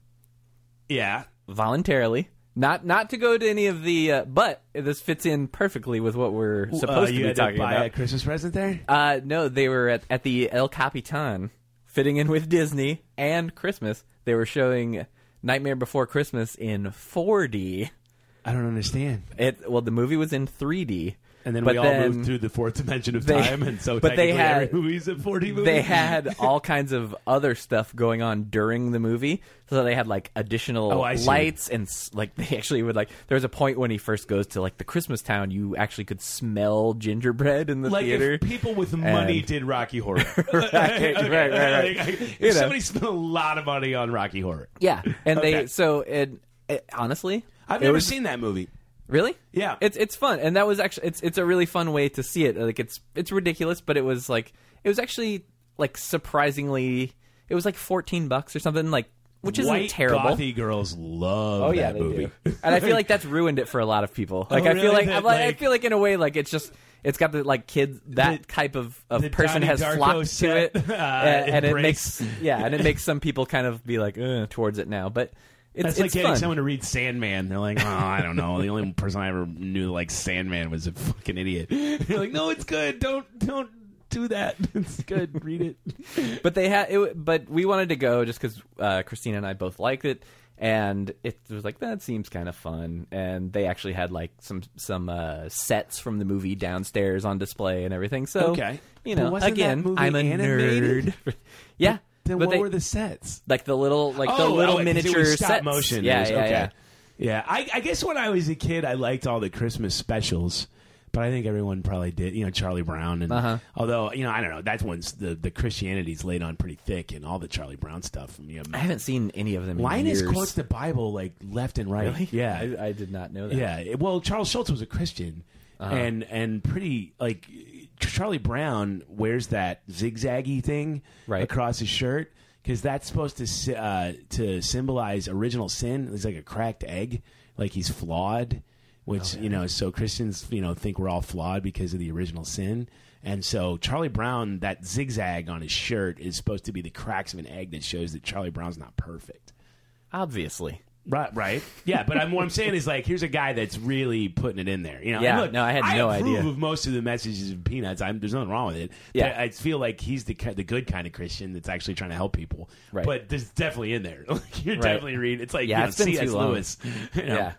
[SPEAKER 5] Yeah.
[SPEAKER 2] voluntarily. Not not to go to any of the, uh, but this fits in perfectly with what we're
[SPEAKER 5] Uh,
[SPEAKER 2] supposed to be
[SPEAKER 5] had
[SPEAKER 2] talking
[SPEAKER 5] buy
[SPEAKER 2] about.
[SPEAKER 5] a Christmas present there.
[SPEAKER 2] Uh, no, they were at, at the El Capitan, fitting in with Disney and Christmas. They were showing Nightmare Before Christmas in 4D.
[SPEAKER 5] I don't understand.
[SPEAKER 2] It well, the movie was in 3D,
[SPEAKER 5] And then
[SPEAKER 2] but
[SPEAKER 5] we all
[SPEAKER 2] then
[SPEAKER 5] moved through the fourth dimension of
[SPEAKER 2] they-
[SPEAKER 5] time, and so
[SPEAKER 2] but they
[SPEAKER 5] technically
[SPEAKER 2] had-
[SPEAKER 5] every movie's a 4D movie.
[SPEAKER 2] they had all kinds of other stuff going on during the movie. So they had like additional
[SPEAKER 5] Oh,
[SPEAKER 2] lights and like they actually would like. There was a point when he first goes to like the Christmas town, you actually could smell gingerbread in the
[SPEAKER 5] like
[SPEAKER 2] theater.
[SPEAKER 5] people with money
[SPEAKER 2] And-
[SPEAKER 5] did Rocky Horror.
[SPEAKER 2] right, right, right, right.
[SPEAKER 5] Like,
[SPEAKER 2] You know.
[SPEAKER 5] somebody spent a lot of money on Rocky Horror,
[SPEAKER 2] yeah, and
[SPEAKER 5] Okay.
[SPEAKER 2] they so it, it honestly,
[SPEAKER 5] I've
[SPEAKER 2] it
[SPEAKER 5] never
[SPEAKER 2] was-
[SPEAKER 5] seen that movie.
[SPEAKER 2] Really?
[SPEAKER 5] Yeah.
[SPEAKER 2] It's it's fun, and that was actually it's it's a really fun way to see it. Like it's it's ridiculous, but it was like it was actually like surprisingly it was like fourteen bucks or something like which isn't
[SPEAKER 5] White
[SPEAKER 2] terrible.
[SPEAKER 5] gothy girls love
[SPEAKER 2] Oh yeah,
[SPEAKER 5] that movie.
[SPEAKER 2] do. And I feel like that's ruined it for a lot of people. Like I
[SPEAKER 5] Oh, really?
[SPEAKER 2] feel like,
[SPEAKER 5] That,
[SPEAKER 2] I'm like- I feel like in a way like it's just it's got the like kids that
[SPEAKER 5] The-
[SPEAKER 2] type of, of person
[SPEAKER 5] Donnie
[SPEAKER 2] has
[SPEAKER 5] Darko
[SPEAKER 2] flocked to it,
[SPEAKER 5] uh,
[SPEAKER 2] and, and it makes yeah, and it makes some people kind of be like uh, towards it now. But it's
[SPEAKER 5] That's like getting
[SPEAKER 2] fun.
[SPEAKER 5] someone to read Sandman. They're like, oh, I don't know. The only person I ever knew like Sandman was a fucking idiot. You're like, no, it's good. Don't don't do that. It's good. Read it.
[SPEAKER 2] but they had it. But we wanted to go just because uh, Christina and I both liked it, and it was like that seems kind of fun. And they actually had like some some uh, sets from the movie downstairs on display and everything. So
[SPEAKER 5] Okay.
[SPEAKER 2] you know, again, I'm a
[SPEAKER 5] animated?
[SPEAKER 2] nerd. yeah,
[SPEAKER 5] Then
[SPEAKER 2] but
[SPEAKER 5] what
[SPEAKER 2] they,
[SPEAKER 5] were the sets?
[SPEAKER 2] like the little like the
[SPEAKER 5] Oh,
[SPEAKER 2] little
[SPEAKER 5] oh,
[SPEAKER 2] miniature
[SPEAKER 5] stop
[SPEAKER 2] sets.
[SPEAKER 5] motion.
[SPEAKER 2] Yeah,
[SPEAKER 5] was-
[SPEAKER 2] yeah,
[SPEAKER 5] okay.
[SPEAKER 2] yeah.
[SPEAKER 5] Yeah, I, I guess when I was a kid, I liked all the Christmas specials, but I think everyone probably did. You know, Charlie Brown, and
[SPEAKER 2] Uh-huh.
[SPEAKER 5] although you know, I don't know, that one's the the Christianity's laid on pretty thick, and all the Charlie Brown stuff. You know,
[SPEAKER 2] I haven't seen any of them. in
[SPEAKER 5] Linus
[SPEAKER 2] years.
[SPEAKER 5] quotes the Bible like left and right.
[SPEAKER 2] Really?
[SPEAKER 5] Yeah,
[SPEAKER 2] I, I did not know that.
[SPEAKER 5] yeah. Well, Charles Schulz was a Christian,
[SPEAKER 2] Uh-huh.
[SPEAKER 5] and and pretty like Charlie Brown wears that zigzaggy thing
[SPEAKER 2] Right.
[SPEAKER 5] across his shirt because that's supposed to uh, to symbolize original sin. It's like a cracked egg, like he's flawed. Which you know, so Christians you know think we're all flawed because of the original sin. And so Charlie Brown, that zigzag on his shirt is supposed to be the cracks of an egg that shows that Charlie Brown's not perfect.
[SPEAKER 2] obviously.
[SPEAKER 5] Right, right. Yeah, but I'm, what I'm saying is like, here's a guy that's really putting it in there. You know,
[SPEAKER 2] Yeah,
[SPEAKER 5] and look,
[SPEAKER 2] no, I had no
[SPEAKER 5] approve
[SPEAKER 2] idea.
[SPEAKER 5] of most of the messages of Peanuts. I'm, there's nothing wrong with it.
[SPEAKER 2] Yeah.
[SPEAKER 5] But I feel like he's the ki- the good kind of Christian that's actually trying to help people.
[SPEAKER 2] Right.
[SPEAKER 5] But there's definitely in there. Like, You're definitely reading. It's like
[SPEAKER 2] Yeah,
[SPEAKER 5] you know,
[SPEAKER 2] it's been too
[SPEAKER 5] C.S.
[SPEAKER 2] long.
[SPEAKER 5] Lewis. you know.
[SPEAKER 2] Yeah,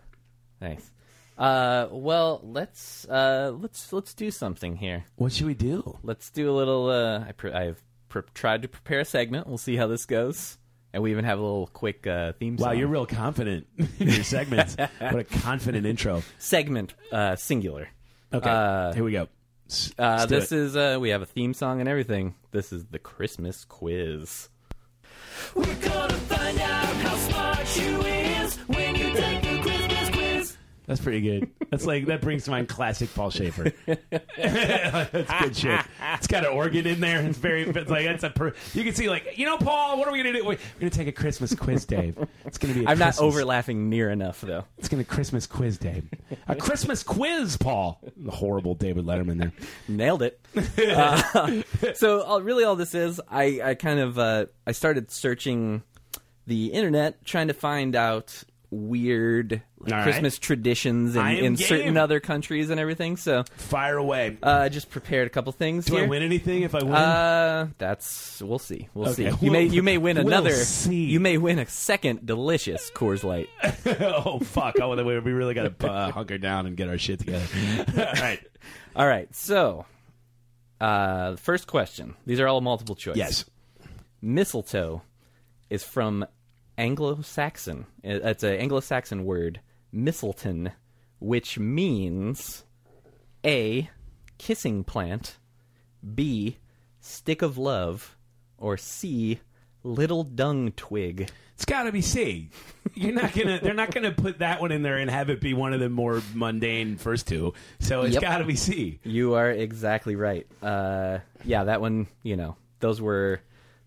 [SPEAKER 2] nice. Uh, well, let's uh, let's let's do something here.
[SPEAKER 5] What should we do?
[SPEAKER 2] Let's do a little. Uh, I pre- I've pre- tried to prepare a segment. We'll see how this goes, and we even have a little quick uh, theme song.
[SPEAKER 5] Wow, you're real confident in your segments. what a confident intro.
[SPEAKER 2] segment uh, singular.
[SPEAKER 5] Okay,
[SPEAKER 2] Uh,
[SPEAKER 5] here we go. S-
[SPEAKER 2] Uh, this
[SPEAKER 5] it.
[SPEAKER 2] is uh, we have a theme song and everything. This is the Christmas quiz.
[SPEAKER 6] We're gonna find out how smart you is when you take the Christmas quiz.
[SPEAKER 5] That's pretty good. That's like that brings to mind classic Paul Shaffer. that's good shit. It's got an organ in there. It's very it's like that's a per, you can see like you know Paul. What are we gonna do? We're gonna take a Christmas quiz, Dave. It's gonna be. i
[SPEAKER 2] I'm not over laughing near enough though.
[SPEAKER 5] It's gonna Christmas quiz, Dave. A Christmas quiz, Paul. The horrible David Letterman there.
[SPEAKER 2] Nailed it. uh, so all, really, all this is, I, I kind of uh, I started searching the internet trying to find out weird like,
[SPEAKER 5] All
[SPEAKER 2] Christmas traditions in, in certain other countries and everything. So
[SPEAKER 5] Fire away.
[SPEAKER 2] uh, I just prepared a couple things
[SPEAKER 5] Do
[SPEAKER 2] here.
[SPEAKER 5] I win anything if I win?
[SPEAKER 2] Uh, that's we'll see. We'll
[SPEAKER 5] Okay,
[SPEAKER 2] see. You may
[SPEAKER 5] we'll-
[SPEAKER 2] you may win
[SPEAKER 5] we'll
[SPEAKER 2] another.
[SPEAKER 5] see.
[SPEAKER 2] You may win a second delicious Coors Light.
[SPEAKER 5] oh fuck! Oh, we we really got to uh, hunker down and get our shit together. All right.
[SPEAKER 2] All right. So, uh, first question. These are all multiple choice.
[SPEAKER 5] Yes.
[SPEAKER 2] Mistletoe is from Anglo-Saxon. It's an Anglo-Saxon word, mistletoe, which means A, kissing plant, B, stick of love, or C, little dung twig.
[SPEAKER 5] It's got to be C. You're not gonna. They're not gonna put that one in there and have it be one of the more mundane first two. So it's
[SPEAKER 2] Yep.
[SPEAKER 5] got to be C.
[SPEAKER 2] You are exactly right. Uh, yeah, that one. You know, those were.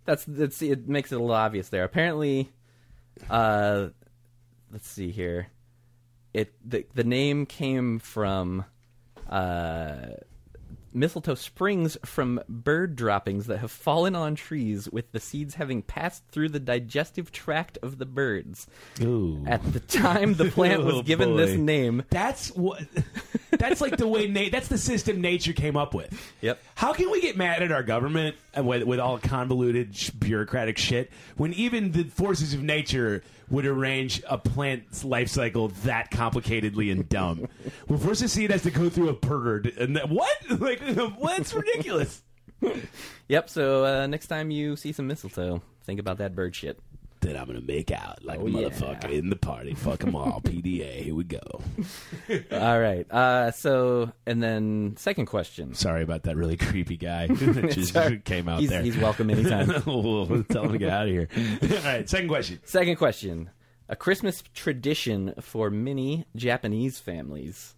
[SPEAKER 2] That's that's. It makes it a little obvious there. Apparently, uh, let's see here. It the the name came from uh, mistletoe springs from bird droppings that have fallen on trees, with the seeds having passed through the digestive tract of the birds.
[SPEAKER 5] Ooh.
[SPEAKER 2] At the time the plant was
[SPEAKER 5] Oh,
[SPEAKER 2] given this name,
[SPEAKER 5] That's what. That's like the way. Na- that's the system nature came up with.
[SPEAKER 2] Yep.
[SPEAKER 5] How can we get mad at our government with, with all convoluted sh- bureaucratic shit when even the forces of nature would arrange a plant's life cycle that complicatedly and dumb? We're forced to see it has to go through a bird, and that, what? Like, what's ridiculous?
[SPEAKER 2] Yep. So uh, next time you see some mistletoe, think about that bird shit.
[SPEAKER 5] Then I'm gonna make out like
[SPEAKER 2] Oh,
[SPEAKER 5] a
[SPEAKER 2] yeah.
[SPEAKER 5] motherfucker in the party. Fuck them all. PDA. Here we go.
[SPEAKER 2] All right. Uh, so and then second question.
[SPEAKER 5] Sorry about that really creepy guy that just came out
[SPEAKER 2] He's,
[SPEAKER 5] there.
[SPEAKER 2] he's welcome anytime.
[SPEAKER 5] we'll tell him to get out of here. All right, second question.
[SPEAKER 2] second question. A Christmas tradition for many Japanese families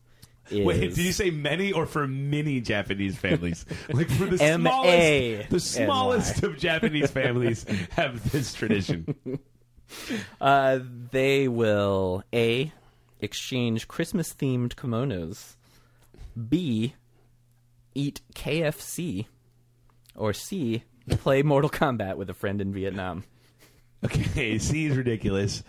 [SPEAKER 2] is
[SPEAKER 5] Wait, did you say many or for many Japanese families? Like for the
[SPEAKER 2] M-A
[SPEAKER 5] smallest, the smallest of Japanese families have this tradition.
[SPEAKER 2] uh, they will a exchange Christmas themed kimonos, b eat KFC, or c play Mortal Kombat with a friend in Vietnam.
[SPEAKER 5] Okay, C is ridiculous.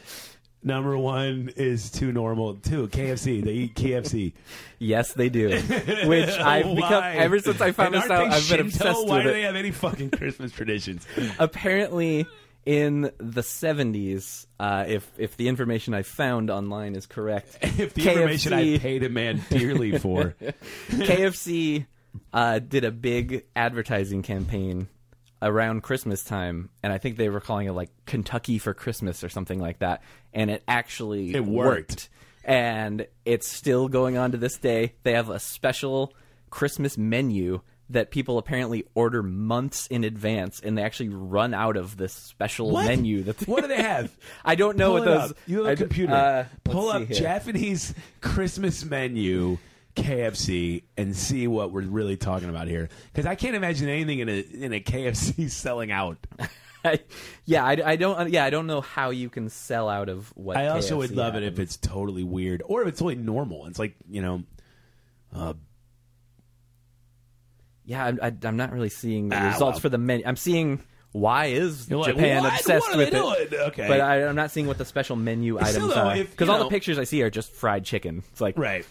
[SPEAKER 5] Number one is too normal. Two, KFC. They eat KFC.
[SPEAKER 2] Yes, they do. Which I've become ever since I found
[SPEAKER 5] And
[SPEAKER 2] this out. I've been
[SPEAKER 5] Shinto?
[SPEAKER 2] obsessed
[SPEAKER 5] Why
[SPEAKER 2] with
[SPEAKER 5] do they have any fucking Christmas traditions?
[SPEAKER 2] apparently in the 70s uh, if if the information i found online is correct
[SPEAKER 5] If the information I paid a man dearly for.
[SPEAKER 2] kfc uh, did a big advertising campaign around christmas time and i think they were calling it like kentucky for christmas or something like that and it actually
[SPEAKER 5] It worked.
[SPEAKER 2] and it's still going on to this day they have a special christmas menu that people apparently order months in advance and they actually run out of this special
[SPEAKER 5] What?
[SPEAKER 2] menu that
[SPEAKER 5] What do they have?
[SPEAKER 2] I don't know
[SPEAKER 5] Pull
[SPEAKER 2] what those.
[SPEAKER 5] up. You have
[SPEAKER 2] I
[SPEAKER 5] a
[SPEAKER 2] d-
[SPEAKER 5] computer.
[SPEAKER 2] uh,
[SPEAKER 5] Pull up. Japanese Christmas menu KFC and see what we're really talking about here. Because I can't imagine anything in a in a KFC selling out.
[SPEAKER 2] yeah, I, I don't. Yeah, I don't know how you can sell out of what.
[SPEAKER 5] I also
[SPEAKER 2] KFC
[SPEAKER 5] would love it if it's totally weird or if it's totally normal. It's like you know, uh,
[SPEAKER 2] Yeah, I'm, I, I'm not really seeing the
[SPEAKER 5] Ah,
[SPEAKER 2] results
[SPEAKER 5] well.
[SPEAKER 2] for the menu. I'm seeing why is
[SPEAKER 5] You're
[SPEAKER 2] Japan
[SPEAKER 5] "What?
[SPEAKER 2] obsessed with it.
[SPEAKER 5] doing?" Okay.
[SPEAKER 2] but I, I'm not seeing what the special menu
[SPEAKER 5] Still,
[SPEAKER 2] items
[SPEAKER 5] though,
[SPEAKER 2] are because all
[SPEAKER 5] know-
[SPEAKER 2] the pictures I see are just fried chicken. It's like
[SPEAKER 5] right.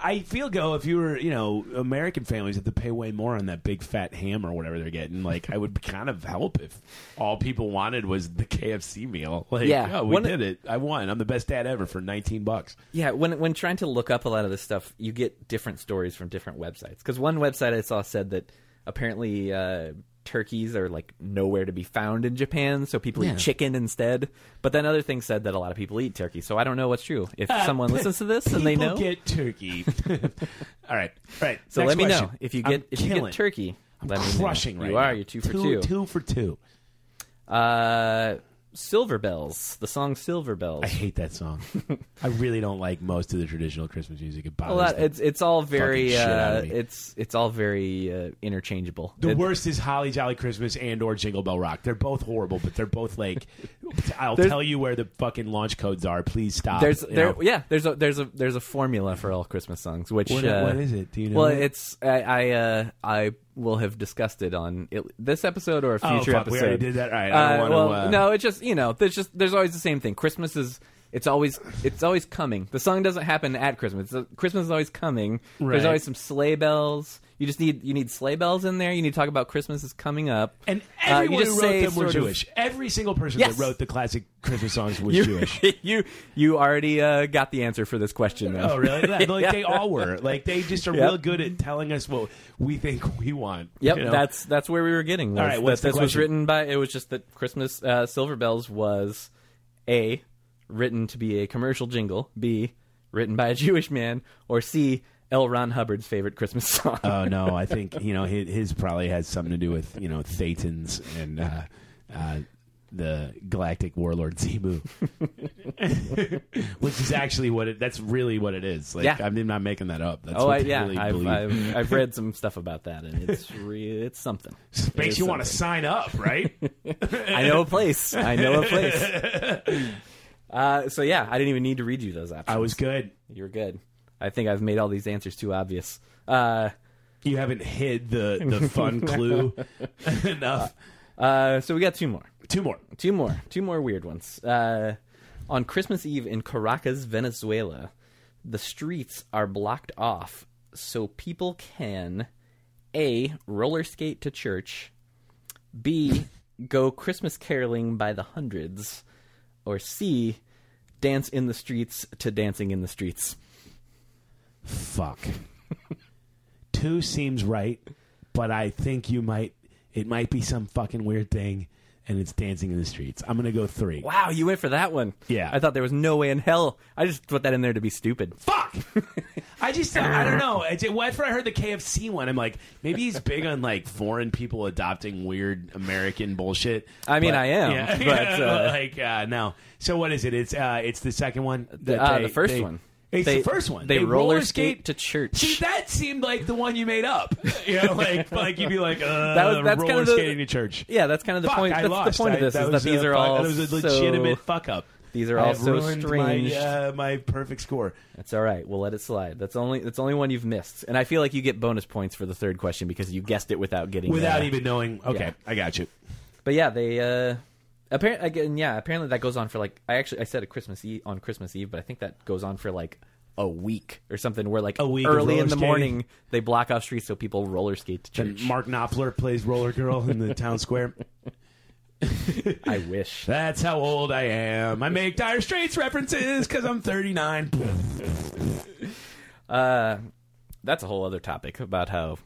[SPEAKER 5] I feel go if you were you know American families have to pay way more on that big fat ham or whatever they're getting. Like I would kind of help if all people wanted was the KFC meal. Like
[SPEAKER 2] Yeah.
[SPEAKER 5] oh, we
[SPEAKER 2] One-
[SPEAKER 5] did it. I won. I'm the best dad ever for 19 bucks.
[SPEAKER 2] Yeah, when when trying to look up a lot of this stuff, you get different stories from different websites. Because one website I saw said that apparently uh, turkeys are like nowhere to be found in Japan, so people
[SPEAKER 5] Yeah.
[SPEAKER 2] eat chicken instead. But then other things said that a lot of people eat turkey. So I don't know what's true. If someone listens to this and they know,
[SPEAKER 5] get turkey. all right, all right.
[SPEAKER 2] so
[SPEAKER 5] next
[SPEAKER 2] let me know if you
[SPEAKER 5] I'm
[SPEAKER 2] get if you get turkey.
[SPEAKER 5] I'm
[SPEAKER 2] let me know.
[SPEAKER 5] crushing right
[SPEAKER 2] You
[SPEAKER 5] now.
[SPEAKER 2] are. You're two for
[SPEAKER 5] two.
[SPEAKER 2] two.
[SPEAKER 5] Two for two.
[SPEAKER 2] Uh, Silver Bells, the song Silver Bells.
[SPEAKER 5] I hate that song. I really don't like most of the traditional Christmas music. It bothers
[SPEAKER 2] Well, that, it's it's all very uh, it's it's all very uh, interchangeable.
[SPEAKER 5] The
[SPEAKER 2] It-
[SPEAKER 5] worst is Holly Jolly Christmas and or Jingle Bell Rock. They're both horrible, but they're both like, I'll tell you where the fucking launch codes are. Please stop.
[SPEAKER 2] There's there yeah there's a there's a there's a formula for all Christmas songs which
[SPEAKER 5] What-
[SPEAKER 2] uh,
[SPEAKER 5] what is it? Do you know
[SPEAKER 2] well
[SPEAKER 5] it?
[SPEAKER 2] it's I I, uh, I will have discussed it on it, this episode or a
[SPEAKER 5] Oh,
[SPEAKER 2] future
[SPEAKER 5] fuck, we already did that? All right, I don't
[SPEAKER 2] Uh,
[SPEAKER 5] wanna,
[SPEAKER 2] well,
[SPEAKER 5] uh,
[SPEAKER 2] no, it's just you know there's just there's always the same thing. Christmas is it's always it's always coming. The song doesn't happen at Christmas. Christmas is always coming.
[SPEAKER 5] Right.
[SPEAKER 2] There's always some sleigh bells. You just need you need sleigh bells in there. You need to talk about Christmas is coming up.
[SPEAKER 5] And
[SPEAKER 2] Uh, you
[SPEAKER 5] everyone
[SPEAKER 2] just
[SPEAKER 5] who wrote them were
[SPEAKER 2] sort of-
[SPEAKER 5] Jewish. Every single person
[SPEAKER 2] Yes.
[SPEAKER 5] that wrote the classic Christmas songs was
[SPEAKER 2] You,
[SPEAKER 5] Jewish.
[SPEAKER 2] you you already uh, got the answer for this question. Though.
[SPEAKER 5] Oh, really? Like,
[SPEAKER 2] Yeah.
[SPEAKER 5] they all were. Like they just are
[SPEAKER 2] Yep.
[SPEAKER 5] real good at telling us what we think we want.
[SPEAKER 2] Yep,
[SPEAKER 5] you know?
[SPEAKER 2] that's that's where we were getting. Was
[SPEAKER 5] All right, what's the
[SPEAKER 2] this was written by. It was just that Christmas uh, Silver Bells was a written to be a commercial jingle. B written by a Jewish man. Or C L. Ron Hubbard's favorite Christmas song.
[SPEAKER 5] Oh no, I think you know his, his probably has something to do with you know Thetans and uh, uh, the Galactic Warlord Xenu, which is actually what it. That's really what it is. Like
[SPEAKER 2] Yeah.
[SPEAKER 5] I'm not making that up. That's
[SPEAKER 2] oh,
[SPEAKER 5] what
[SPEAKER 2] I, yeah,
[SPEAKER 5] really
[SPEAKER 2] I've,
[SPEAKER 5] believe.
[SPEAKER 2] I've I've read some stuff about that, and it's re- it's something. It
[SPEAKER 5] Makes you want to sign up, right?
[SPEAKER 2] I know a place. I know a place. Uh, so yeah, I didn't even need to read you those options.
[SPEAKER 5] I was good.
[SPEAKER 2] You were good. I think I've made all these answers too obvious. Uh,
[SPEAKER 5] You haven't hid the the fun clue enough.
[SPEAKER 2] uh, so we got two more.
[SPEAKER 5] Two more.
[SPEAKER 2] Two more. Two more weird ones. Uh, on Christmas Eve in Caracas, Venezuela, the streets are blocked off so people can A. roller skate to church, B. go Christmas caroling by the hundreds, or C. dance in the streets to dancing in the streets.
[SPEAKER 5] Fuck. Two seems right, but I think you might. It might be some fucking weird thing, and it's dancing in the streets. I'm gonna go three.
[SPEAKER 2] Wow, you went for that one.
[SPEAKER 5] Yeah.
[SPEAKER 2] I thought there was no way in hell. I just put that in there to be stupid.
[SPEAKER 5] Fuck. I just I don't know. It's, after I heard the KFC one, I'm like, maybe he's big on like foreign people adopting weird American bullshit.
[SPEAKER 2] I mean,
[SPEAKER 5] But-
[SPEAKER 2] I am,
[SPEAKER 5] yeah.
[SPEAKER 2] but, uh,
[SPEAKER 5] like uh, no. So what is it? It's uh, it's the second one. that
[SPEAKER 2] uh, the first one.
[SPEAKER 5] It's
[SPEAKER 2] They-
[SPEAKER 5] the first one.
[SPEAKER 2] they roller skate to church.
[SPEAKER 5] See, that seemed like the one you made up. You know, like like you'd be like, uh,
[SPEAKER 2] That was- that's
[SPEAKER 5] roller
[SPEAKER 2] kind of the-
[SPEAKER 5] skating to church.
[SPEAKER 2] Yeah, that's kind of the
[SPEAKER 5] Fuck,
[SPEAKER 2] point.
[SPEAKER 5] I
[SPEAKER 2] That's
[SPEAKER 5] lost.
[SPEAKER 2] the point
[SPEAKER 5] I-
[SPEAKER 2] of this is that these
[SPEAKER 5] a
[SPEAKER 2] are all
[SPEAKER 5] That was a legitimate
[SPEAKER 2] so,
[SPEAKER 5] fuck up.
[SPEAKER 2] These are
[SPEAKER 5] I
[SPEAKER 2] all so strange.
[SPEAKER 5] My, uh, my perfect score.
[SPEAKER 2] That's all right. We'll let it slide. That's only that's only one you've missed, and I feel like you get bonus points for the third question because you guessed it without getting
[SPEAKER 5] Without even knowing. Okay,
[SPEAKER 2] yeah.
[SPEAKER 5] I got you.
[SPEAKER 2] But yeah, they uh apparently again yeah apparently that goes on for like I actually I said a Christmas Eve on Christmas Eve, but I think that goes on for like a week or something where like
[SPEAKER 5] A week of
[SPEAKER 2] early in
[SPEAKER 5] roller
[SPEAKER 2] the
[SPEAKER 5] skating.
[SPEAKER 2] morning they block off streets so people roller skate to
[SPEAKER 5] And
[SPEAKER 2] church.
[SPEAKER 5] Mark Knopfler plays Roller Girl in the town square.
[SPEAKER 2] I wish.
[SPEAKER 5] That's how old I am. I make Dire Straits references because I'm 39.
[SPEAKER 2] Uh, that's a whole other topic about how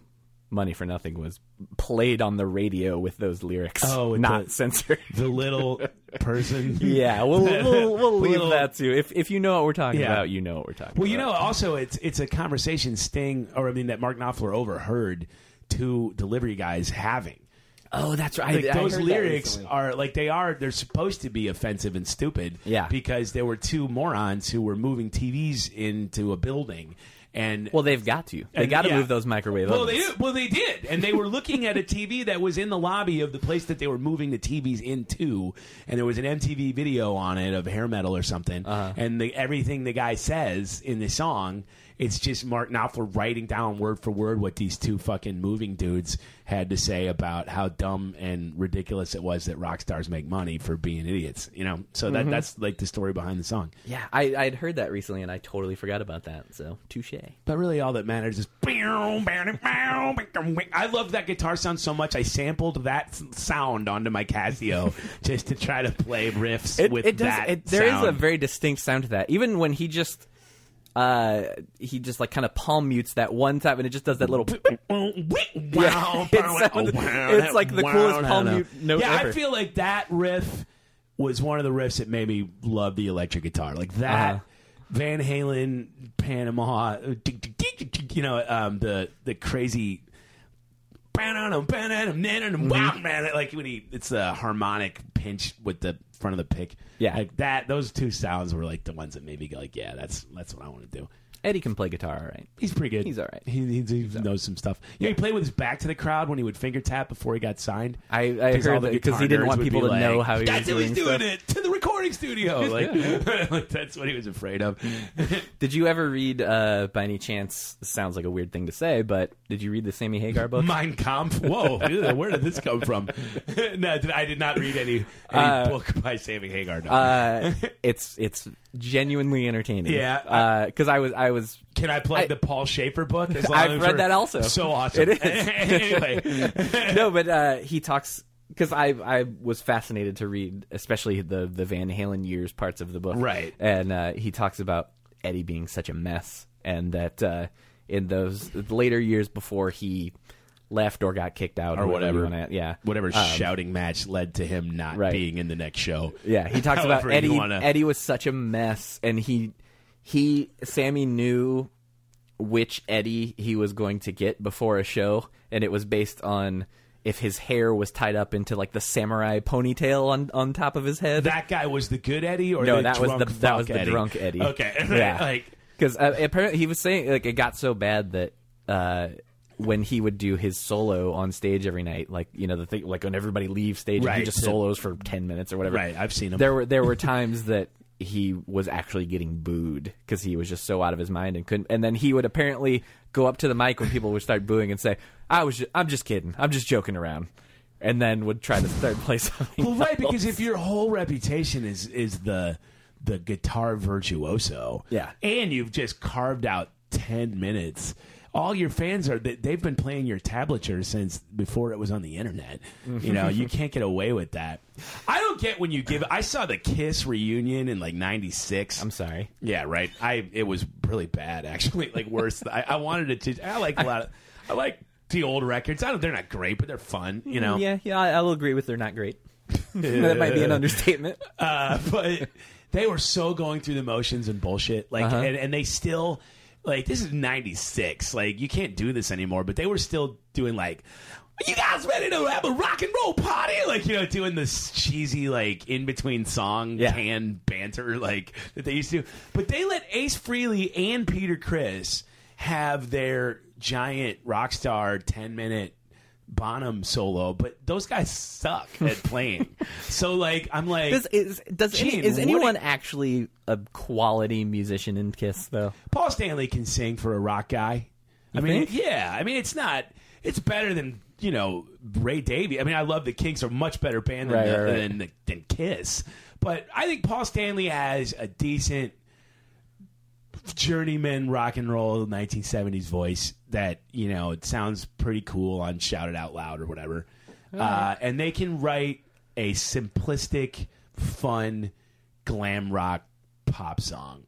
[SPEAKER 2] "Money for Nothing" was played on the radio with those lyrics,
[SPEAKER 5] Oh,
[SPEAKER 2] not
[SPEAKER 5] the-
[SPEAKER 2] censored.
[SPEAKER 5] The little person.
[SPEAKER 2] yeah, we'll we'll, we'll leave
[SPEAKER 5] Little-
[SPEAKER 2] that to if if you know what we're talking
[SPEAKER 5] Yeah.
[SPEAKER 2] about, you know what we're talking.
[SPEAKER 5] Well,
[SPEAKER 2] about.
[SPEAKER 5] you know, also it's it's a conversation Sting, or I mean, that Mark Knopfler overheard two delivery guys having.
[SPEAKER 2] Oh, that's right.
[SPEAKER 5] Like
[SPEAKER 2] I
[SPEAKER 5] those
[SPEAKER 2] that
[SPEAKER 5] lyrics are like they are. They're supposed to be offensive and stupid.
[SPEAKER 2] Yeah.
[SPEAKER 5] because there were two morons who were moving TVs into a building, and
[SPEAKER 2] Well, they've got to. They got to
[SPEAKER 5] yeah.
[SPEAKER 2] move those microwave
[SPEAKER 5] Well, they
[SPEAKER 2] ovens.
[SPEAKER 5] did. Well, they did, and they were looking at a TV that was in the lobby of the place that they were moving the TVs into, and there was an MTV video on it of hair metal or something,
[SPEAKER 2] Uh-huh.
[SPEAKER 5] and the, everything the guy says in the song, it's just Mark Knopfler writing down word for word what these two fucking moving dudes had to say about how dumb and ridiculous it was that rock stars make money for being idiots. You know, so
[SPEAKER 2] Mm-hmm.
[SPEAKER 5] that that's like the story behind the song.
[SPEAKER 2] Yeah, I I'd heard that recently, and I totally forgot about that. So touche.
[SPEAKER 5] But really, all that matters is. I love that guitar sound so much. I sampled that sound onto my Casio just to try to play riffs
[SPEAKER 2] It,
[SPEAKER 5] with
[SPEAKER 2] it does.
[SPEAKER 5] that.
[SPEAKER 2] It, there is a very distinct sound to that. Even when he just. Uh, he just like kind of palm mutes that one time, and it just does that little.
[SPEAKER 5] Wow,
[SPEAKER 2] it sounds- it's like the coolest palm mute note
[SPEAKER 5] Yeah, I feel like that riff was one of the riffs that made me love the electric guitar. Like that,
[SPEAKER 2] Uh-huh.
[SPEAKER 5] Van Halen, Panama, you know, um, the the crazy. Wow, man! Like when he, it's a harmonic pinch with the front of the pick.
[SPEAKER 2] Yeah.
[SPEAKER 5] like that. Those two sounds were like the ones that made me go, like, yeah, that's that's what I want to do.
[SPEAKER 2] Eddie can play guitar, all right.
[SPEAKER 5] He's pretty good.
[SPEAKER 2] He's all right.
[SPEAKER 5] He, he, he knows some stuff. Yeah, he played with his back to the crowd when he would finger tap before he got signed.
[SPEAKER 2] I, I heard because he didn't want people to
[SPEAKER 5] like,
[SPEAKER 2] know how he
[SPEAKER 5] That's
[SPEAKER 2] was
[SPEAKER 5] how he's
[SPEAKER 2] doing
[SPEAKER 5] it to the recording studio. Like, like that's what he was afraid of.
[SPEAKER 2] Did you ever read, uh, by any chance? Sounds like a weird thing to say, but did you read the Sammy Hagar book?
[SPEAKER 5] Mein Kampf. Whoa, where did this come from? no, I did not read any, any
[SPEAKER 2] Uh,
[SPEAKER 5] book by Sammy Hagar. No.
[SPEAKER 2] uh, it's it's genuinely entertaining.
[SPEAKER 5] Yeah.
[SPEAKER 2] because I was I was
[SPEAKER 5] Can I plug
[SPEAKER 2] I-
[SPEAKER 5] the Paul Shaffer book? As long
[SPEAKER 2] I've
[SPEAKER 5] as
[SPEAKER 2] read that also.
[SPEAKER 5] So awesome.
[SPEAKER 2] It is.
[SPEAKER 5] anyway,
[SPEAKER 2] no, but uh, he talks because I I was fascinated to read, especially the the Van Halen years parts of the book.
[SPEAKER 5] Right.
[SPEAKER 2] and uh, he talks about Eddie being such a mess, and that uh, in those later years before he left or got kicked out
[SPEAKER 5] Or
[SPEAKER 2] whatever, yeah,
[SPEAKER 5] whatever
[SPEAKER 2] Um,
[SPEAKER 5] shouting match led to him not
[SPEAKER 2] Right.
[SPEAKER 5] being in the next show.
[SPEAKER 2] Yeah, he talks about Eddie.
[SPEAKER 5] wanna-
[SPEAKER 2] Eddie was such a mess, and he he Sammy knew which Eddie he was going to get before a show, and it was based on if his hair was tied up into like the samurai ponytail on on top of his head.
[SPEAKER 5] That guy was the good Eddie, or
[SPEAKER 2] no,
[SPEAKER 5] the
[SPEAKER 2] that was the that was the
[SPEAKER 5] Eddie?
[SPEAKER 2] drunk Eddie.
[SPEAKER 5] Okay,
[SPEAKER 2] yeah,
[SPEAKER 5] like
[SPEAKER 2] because uh, apparently he was saying like it got so bad that. Uh, when he would do his solo on stage every night, like you know the thing, like when everybody leaves stage, and he
[SPEAKER 5] Right.
[SPEAKER 2] just solos for ten minutes or whatever.
[SPEAKER 5] right. I've seen him.
[SPEAKER 2] There were there were times that he was actually getting booed because he was just so out of his mind and couldn't. And then he would apparently go up to the mic when people would start booing and say, "I was, ju- I'm just kidding, I'm just joking around," and then would try to start play something.
[SPEAKER 5] Well, right, because if your whole reputation is is the the guitar virtuoso,
[SPEAKER 2] Yeah.
[SPEAKER 5] and you've just carved out ten minutes, all your fans are they- they've been playing your tablature since before it was on the internet. You know, you can't get away with that. I don't get when you give. I saw the Kiss reunion in like '96.
[SPEAKER 2] I'm sorry.
[SPEAKER 5] Yeah, right. I it was really bad actually, like worse. I, I wanted it to. I like a lot of. I like the old records. I don't. They're not great, but they're fun. You know.
[SPEAKER 2] Yeah, yeah, I, I will agree with they're not great. that might be an understatement.
[SPEAKER 5] Uh, but they were so going through the motions and bullshit. Like,
[SPEAKER 2] Uh-huh.
[SPEAKER 5] and, and they still like this is '96. Like, you can't do this anymore. But they were still doing like. You guys ready to have a rock and roll party? Like you know, doing this cheesy like in between song
[SPEAKER 2] Yeah.
[SPEAKER 5] can banter like that they used to. But they let Ace Frehley and Peter Criss have their giant rock star ten minute Bonham solo, but those guys suck at playing. so like I'm like
[SPEAKER 2] Does is does any, is anyone actually a quality musician in Kiss though?
[SPEAKER 5] Paul Stanley can sing for a rock guy. I
[SPEAKER 2] You
[SPEAKER 5] mean,
[SPEAKER 2] think?
[SPEAKER 5] yeah. I mean, it's not. It's better than you know Ray Davy. I mean, I love the Kinks are a much better band than
[SPEAKER 2] Right,
[SPEAKER 5] the-
[SPEAKER 2] right.
[SPEAKER 5] than, than Kiss, but I think Paul Stanley has a decent journeyman rock and roll 1970s voice that you know it sounds pretty cool on Shout It Out Loud or whatever. Uh, and they can write a simplistic, fun glam rock pop song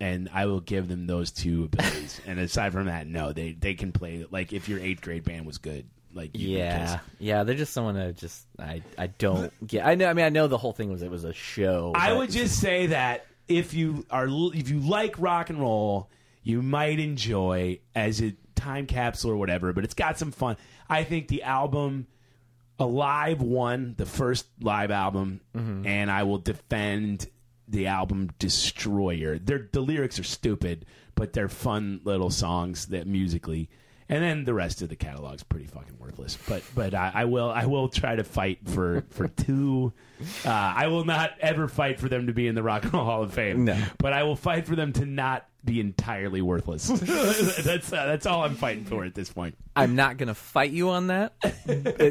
[SPEAKER 5] and I will give them those two abilities. and aside from that, no, they they can play like if your eighth grade band was good, like you
[SPEAKER 2] Yeah, yeah, they're just someone that just I I don't get. I know. I mean, I know the whole thing was it was a show.
[SPEAKER 5] I
[SPEAKER 2] but-
[SPEAKER 5] would just say that if you are if you like rock and roll, you might enjoy as a time capsule or whatever. But it's got some fun. I think the album. Alive won the first live album, mm-hmm. and I will defend the album Destroyer. They're, the lyrics are stupid, but they're fun little songs that musically. And then the rest of the catalog's pretty fucking worthless. But but I, I will I will try to fight for for two. Uh, I will not ever fight for them to be in the Rock and Roll Hall of Fame.
[SPEAKER 2] No.
[SPEAKER 5] but I will fight for them to not be entirely worthless. that's uh, that's all I'm fighting for at this point.
[SPEAKER 2] I'm not gonna fight you on that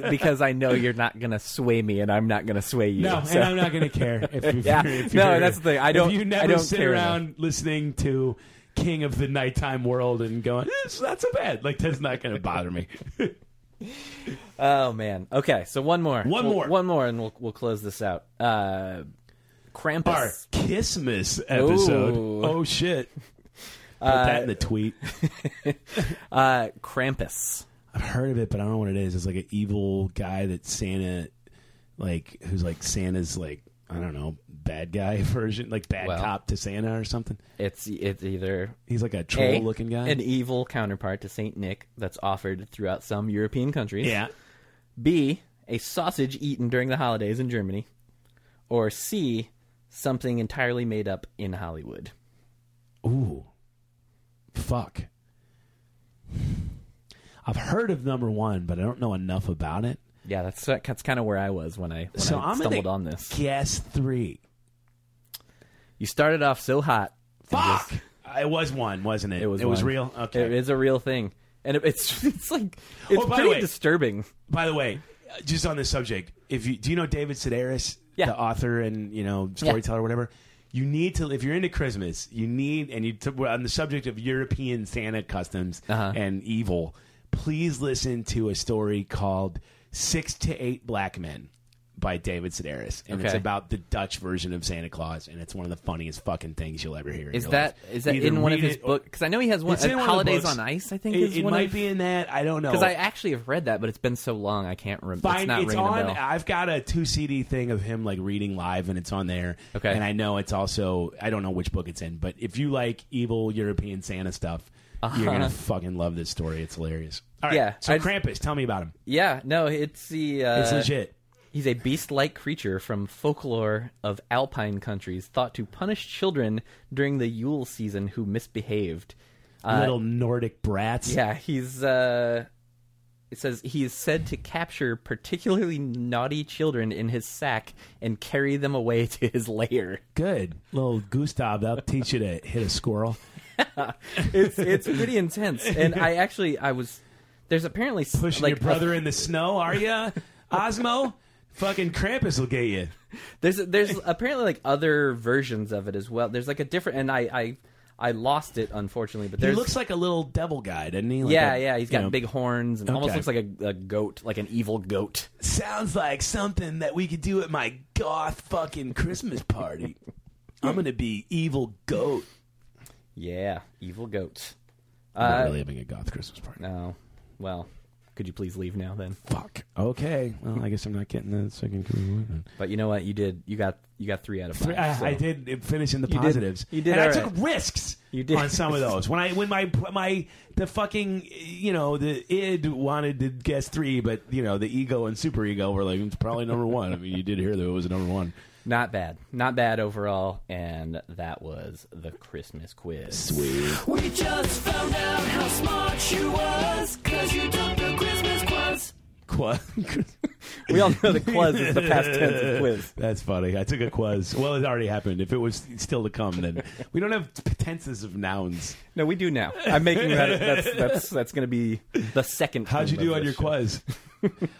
[SPEAKER 2] because I know you're not gonna sway me, and I'm not gonna sway you.
[SPEAKER 5] No,
[SPEAKER 2] so-
[SPEAKER 5] and I'm not going to care if, if
[SPEAKER 2] Yeah.
[SPEAKER 5] you're, if
[SPEAKER 2] No, that's the thing. I don't-
[SPEAKER 5] you never
[SPEAKER 2] I don't
[SPEAKER 5] sit
[SPEAKER 2] care
[SPEAKER 5] around listening to King of the Nighttime World and going, it's not so bad. Like that's not going to bother me.
[SPEAKER 2] Oh man. Okay, so one more.
[SPEAKER 5] One
[SPEAKER 2] We'll-
[SPEAKER 5] more.
[SPEAKER 2] One more, and we'll we'll close this out. Uh, Krampus.
[SPEAKER 5] Our Kissmas episode.
[SPEAKER 2] Ooh.
[SPEAKER 5] Oh shit! Put that in the tweet.
[SPEAKER 2] Uh, Krampus.
[SPEAKER 5] I've heard of it, but I don't know what it is. It's like an evil guy that Santa, like who's like Santa's like I don't know bad guy version, like bad
[SPEAKER 2] Well.
[SPEAKER 5] cop to Santa or something.
[SPEAKER 2] It's it's either
[SPEAKER 5] He's like a
[SPEAKER 2] A,
[SPEAKER 5] troll looking guy.
[SPEAKER 2] an evil counterpart to Saint Nick that's offered throughout some European countries.
[SPEAKER 5] yeah.
[SPEAKER 2] B, a sausage eaten during the holidays in Germany, or C, something entirely made up in Hollywood.
[SPEAKER 5] Ooh. fuck. I've heard of number one, but I don't know enough about it.
[SPEAKER 2] Yeah, that's that's kind of where I was when I when
[SPEAKER 5] so
[SPEAKER 2] I
[SPEAKER 5] I'm
[SPEAKER 2] stumbled on this.
[SPEAKER 5] Guess three.
[SPEAKER 2] You started off so hot.
[SPEAKER 5] Fuck.
[SPEAKER 2] just-
[SPEAKER 5] It was one, wasn't it?
[SPEAKER 2] It was
[SPEAKER 5] It was real. Okay.
[SPEAKER 2] It is a real thing, and it, it's it's like it's
[SPEAKER 5] Oh,
[SPEAKER 2] pretty
[SPEAKER 5] way-
[SPEAKER 2] disturbing.
[SPEAKER 5] By the way, uh, just on this subject, if you do you know David Sedaris,
[SPEAKER 2] Yeah.
[SPEAKER 5] the author and you know storyteller, or whatever. You need to if you're into Christmas, you need and you t- we're on the subject of European Santa customs
[SPEAKER 2] Uh-huh.
[SPEAKER 5] and evil. Please listen to a story called Six to Eight Black Men by David Sedaris, and it's
[SPEAKER 2] Okay.
[SPEAKER 5] about the Dutch version of Santa Claus, and it's one of the funniest fucking things you'll ever hear. in
[SPEAKER 2] Is
[SPEAKER 5] your
[SPEAKER 2] that
[SPEAKER 5] life.
[SPEAKER 2] is that
[SPEAKER 5] Either
[SPEAKER 2] in one of
[SPEAKER 5] read
[SPEAKER 2] his
[SPEAKER 5] it or-
[SPEAKER 2] books? Because I know he has one.
[SPEAKER 5] It's in
[SPEAKER 2] uh,
[SPEAKER 5] one of the
[SPEAKER 2] Holidays
[SPEAKER 5] books.
[SPEAKER 2] on Ice. I think
[SPEAKER 5] It,
[SPEAKER 2] is
[SPEAKER 5] it
[SPEAKER 2] one
[SPEAKER 5] might
[SPEAKER 2] of,
[SPEAKER 5] be in that. I don't know
[SPEAKER 2] because I actually have read that, but it's been so long I can't remember.
[SPEAKER 5] Fine,
[SPEAKER 2] it's not ringing
[SPEAKER 5] on.
[SPEAKER 2] a bell.
[SPEAKER 5] I've got a two CD thing of him like reading live, and it's on there.
[SPEAKER 2] Okay.
[SPEAKER 5] and I know it's also I don't know which book it's in, but if you like evil European Santa stuff, you're gonna fucking love this story. It's hilarious. All right,
[SPEAKER 2] Uh-huh. Yeah,
[SPEAKER 5] so
[SPEAKER 2] I-
[SPEAKER 5] Krampus, tell me about him.
[SPEAKER 2] Yeah, no, it's the uh,
[SPEAKER 5] It's legit.
[SPEAKER 2] He's a beast-like creature from folklore of alpine countries, thought to punish children during the Yule season who misbehaved. Uh,
[SPEAKER 5] Little Nordic brats.
[SPEAKER 2] Yeah, he's. Uh, it says he is said to capture particularly naughty children in his sack and carry them away to his lair.
[SPEAKER 5] good. Little Gustav, that'll teach you to hit a squirrel.
[SPEAKER 2] It's it's pretty intense, and I actually I was. There's apparently
[SPEAKER 5] Pushing
[SPEAKER 2] like
[SPEAKER 5] your brother in the snow, are you Osmo? Fucking Krampus will get you.
[SPEAKER 2] There's there's apparently like other versions of it as well. There's like a different, and I I, I lost it unfortunately. But
[SPEAKER 5] He looks like a little devil guy, doesn't he? Like
[SPEAKER 2] yeah
[SPEAKER 5] a-
[SPEAKER 2] yeah he's got
[SPEAKER 5] know,
[SPEAKER 2] big horns and almost looks like a, a goat, like an evil goat.
[SPEAKER 5] sounds like something that we could do at my goth fucking Christmas party. I'm gonna be evil goat.
[SPEAKER 2] Yeah, evil goats.
[SPEAKER 5] I'm not
[SPEAKER 2] Uh,
[SPEAKER 5] really having a goth Christmas party.
[SPEAKER 2] No, well, could you please leave now then?
[SPEAKER 5] Fuck. Okay. Well, I guess I'm not getting the second Christmas.
[SPEAKER 2] But you know what? You did. You got you got three out of five.
[SPEAKER 5] I,
[SPEAKER 2] so-
[SPEAKER 5] I did finish in the
[SPEAKER 2] You did-
[SPEAKER 5] positives.
[SPEAKER 2] you did
[SPEAKER 5] and I
[SPEAKER 2] all
[SPEAKER 5] took risks
[SPEAKER 2] You did.
[SPEAKER 5] on some of those. When I when my my the fucking you know the id wanted to guess three, but you know the ego and super ego were like it's probably number one. I mean, you did hear that it was number one.
[SPEAKER 2] Not bad. Not bad overall. And that was the Christmas quiz.
[SPEAKER 5] Sweet.
[SPEAKER 6] We just found out how smart she was, cause you took the Christmas quiz.
[SPEAKER 5] Qua-
[SPEAKER 2] We all know the quiz is the past tense of quiz.
[SPEAKER 5] That's funny. I took a quiz. Well, it already happened. If it was still to come, then we don't have tenses of nouns.
[SPEAKER 2] No, we do now. I'm making that. That's that's that's going to be the second.
[SPEAKER 5] How'd you do on your
[SPEAKER 2] show.
[SPEAKER 5] quiz?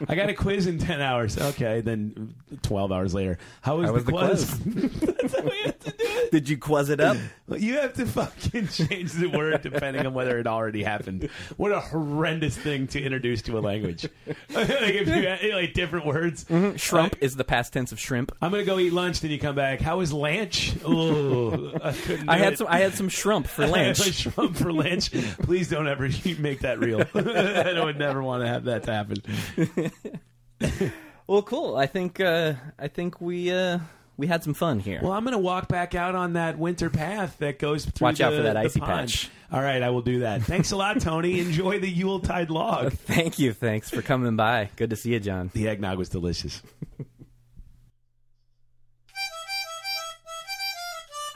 [SPEAKER 5] I got a quiz in ten hours. Okay, then twelve hours later. How was,
[SPEAKER 2] How was
[SPEAKER 5] the quiz?
[SPEAKER 2] quiz?
[SPEAKER 5] That's how we have to do it.
[SPEAKER 2] Did you quiz it up?
[SPEAKER 5] You have to fucking change the word depending on whether it already happened. What a horrendous thing to introduce to a language. like if you like different words.
[SPEAKER 2] Shrimp is the past tense of shrimp.
[SPEAKER 5] I'm gonna go eat lunch. Then you come back. How was lunch? Oh, I.
[SPEAKER 2] I had
[SPEAKER 5] it.
[SPEAKER 2] some. I had some shrimp for lunch.
[SPEAKER 5] shrimp for lunch. Please don't ever make that real. I would never want to have that to happen.
[SPEAKER 2] Well, cool. I think. Uh, I think we uh, we had some fun here.
[SPEAKER 5] Well, I'm going to walk back out on that winter path that goes through.
[SPEAKER 2] Watch out
[SPEAKER 5] the-
[SPEAKER 2] for that icy
[SPEAKER 5] pond.
[SPEAKER 2] patch.
[SPEAKER 5] All right, I will do that. Thanks a lot, Tony. Enjoy the Yuletide log.
[SPEAKER 2] Thank you. Thanks for coming by. Good to see you, John.
[SPEAKER 5] The eggnog was delicious.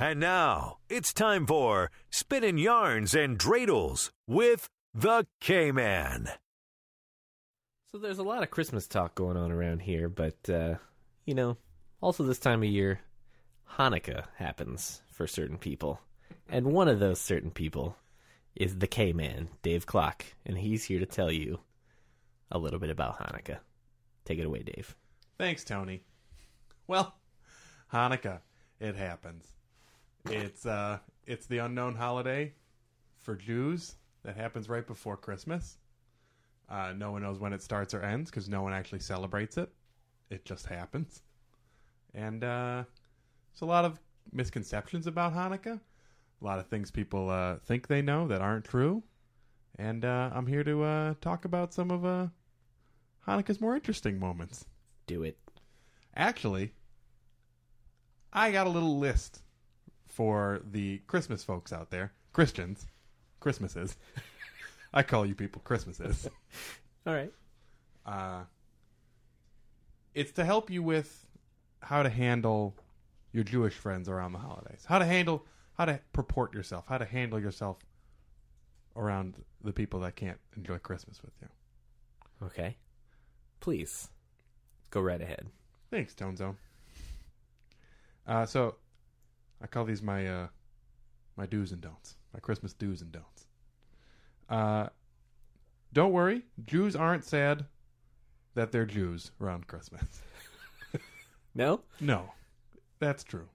[SPEAKER 1] And now it's time for Spinning Yarns and Dreidels with the K Man.
[SPEAKER 3] So there's a lot of Christmas talk going on around here, but uh, you know, also this time of year, Hanukkah happens for certain people, and one of those certain people is the K Man, Dave Klock, and he's here to tell you a little bit about Hanukkah. Take it away, Dave.
[SPEAKER 7] Thanks, Tony. Well, Hanukkah, it happens. It's uh it's the unknown holiday for Jews that happens right before Christmas. Uh, no one knows when it starts or ends because no one actually celebrates it. It just happens. And uh, there's a lot of misconceptions about Hanukkah. A lot of things people uh, think they know that aren't true. And uh, I'm here to uh, talk about some of uh, Hanukkah's more interesting moments.
[SPEAKER 3] Do it.
[SPEAKER 7] Actually, I got a little list for the Christmas folks out there. Christians. Christmases. I call you people Christmases.
[SPEAKER 3] All right.
[SPEAKER 7] Uh, it's to help you with how to handle your Jewish friends around the holidays. How to handle, how to purport yourself, how to handle yourself around the people that can't enjoy Christmas with you.
[SPEAKER 2] Okay. Please go right ahead.
[SPEAKER 7] Thanks, Tone Zone. Uh, so I call these my uh, my do's and don'ts, my Christmas do's and don'ts. Uh, don't worry, Jews aren't sad that they're Jews around Christmas.
[SPEAKER 2] No?
[SPEAKER 7] No, that's true.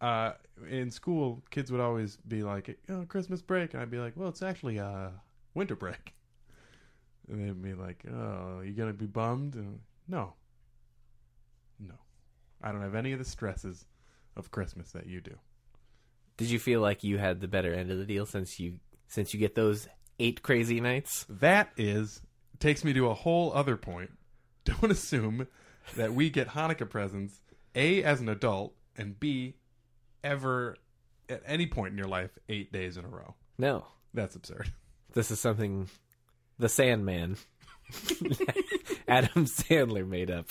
[SPEAKER 7] Uh, in school, kids would always be like, "Oh, Christmas break," and I'd be like, "Well, it's actually uh, winter break." And they'd be like, "Oh, you gonna be bummed?" And no, no, I don't have any of the stresses of Christmas that you do.
[SPEAKER 2] Did you feel like you had the better end of the deal since you since you get those eight crazy nights?
[SPEAKER 7] That is takes me to a whole other point. Don't assume that we get Hanukkah presents a as an adult and b ever at any point in your life eight days in a row.
[SPEAKER 2] No.
[SPEAKER 7] That's absurd.
[SPEAKER 2] This is something the Sandman Adam Sandler made up.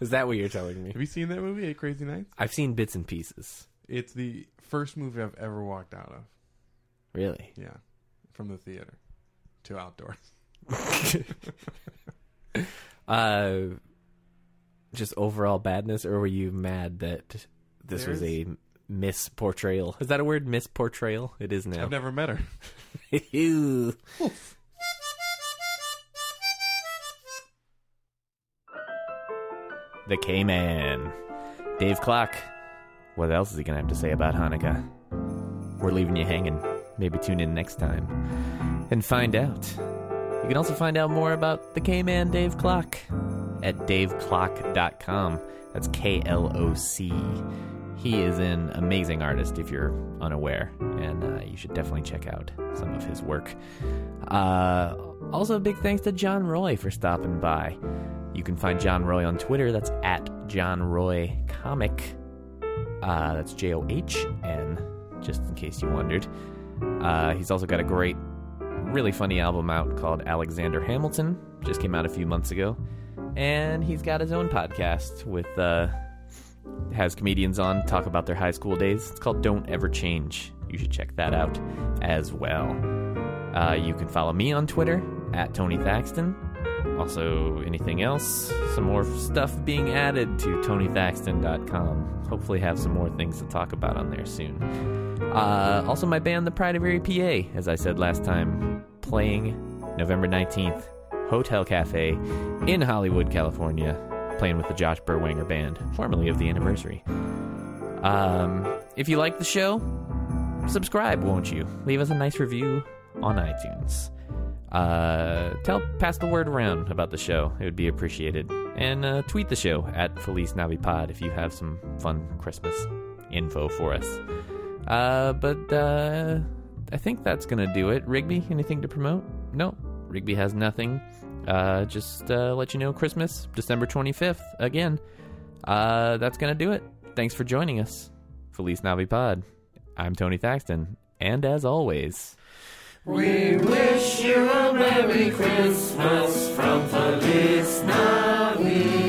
[SPEAKER 2] Is that what you're telling me?
[SPEAKER 7] Have you seen that movie, Eight Crazy Nights?
[SPEAKER 2] I've seen bits and pieces.
[SPEAKER 7] It's the first movie I've ever walked out of.
[SPEAKER 2] Really?
[SPEAKER 7] Yeah, from the theater to outdoors.
[SPEAKER 2] Uh just overall badness or were you mad that this was a misportrayal? Is that a word misportrayal? It is now.
[SPEAKER 7] I've never met her.
[SPEAKER 2] Ew. the K Man. Dave Klock. What else is he going to have to say about Hanukkah? We're leaving you hanging. Maybe tune in next time and find out. You can also find out more about the K Man Dave Klock at daveklock.com. That's K L O C. He is an amazing artist if you're unaware, and uh, you should definitely check out some of his work. Uh, also, big thanks to John Roy for stopping by. You can find John Roy on Twitter. That's at John Roy Comic. Uh, that's J O H N, just in case you wondered. Uh, he's also got a great, really funny album out called Alexander Hamilton. Just came out a few months ago. And he's got his own podcast with, uh, has comedians on talk about their high school days. It's called Don't Ever Change. You should check that out as well. Uh, you can follow me on Twitter at Tony Thaxton. Also, anything else? Some more stuff being added to TonyThaxton.com. Hopefully, have some more things to talk about on there soon. Uh, also, my band, The Pride of Erie, PA, as I said last time, playing November 19th, Hotel Cafe in Hollywood, California, playing with the Josh Berwanger Band, formerly of the Anniversary. Um, if you like the show, subscribe, won't you? Leave us a nice review on iTunes. Uh, tell, pass the word around about the show. It would be appreciated. And uh, tweet the show at Feliz Navipod if you have some fun Christmas info for us. Uh, but uh, I think that's gonna do it. Rigby, anything to promote? No, Rigby has nothing. Uh, just uh, let you know Christmas, December 25th. Again, uh, that's going to do it. Thanks for joining us. Feliz Navipod. I'm Tony Thaxton, and as always,
[SPEAKER 6] we wish you a Merry Christmas from Feliz Navipod.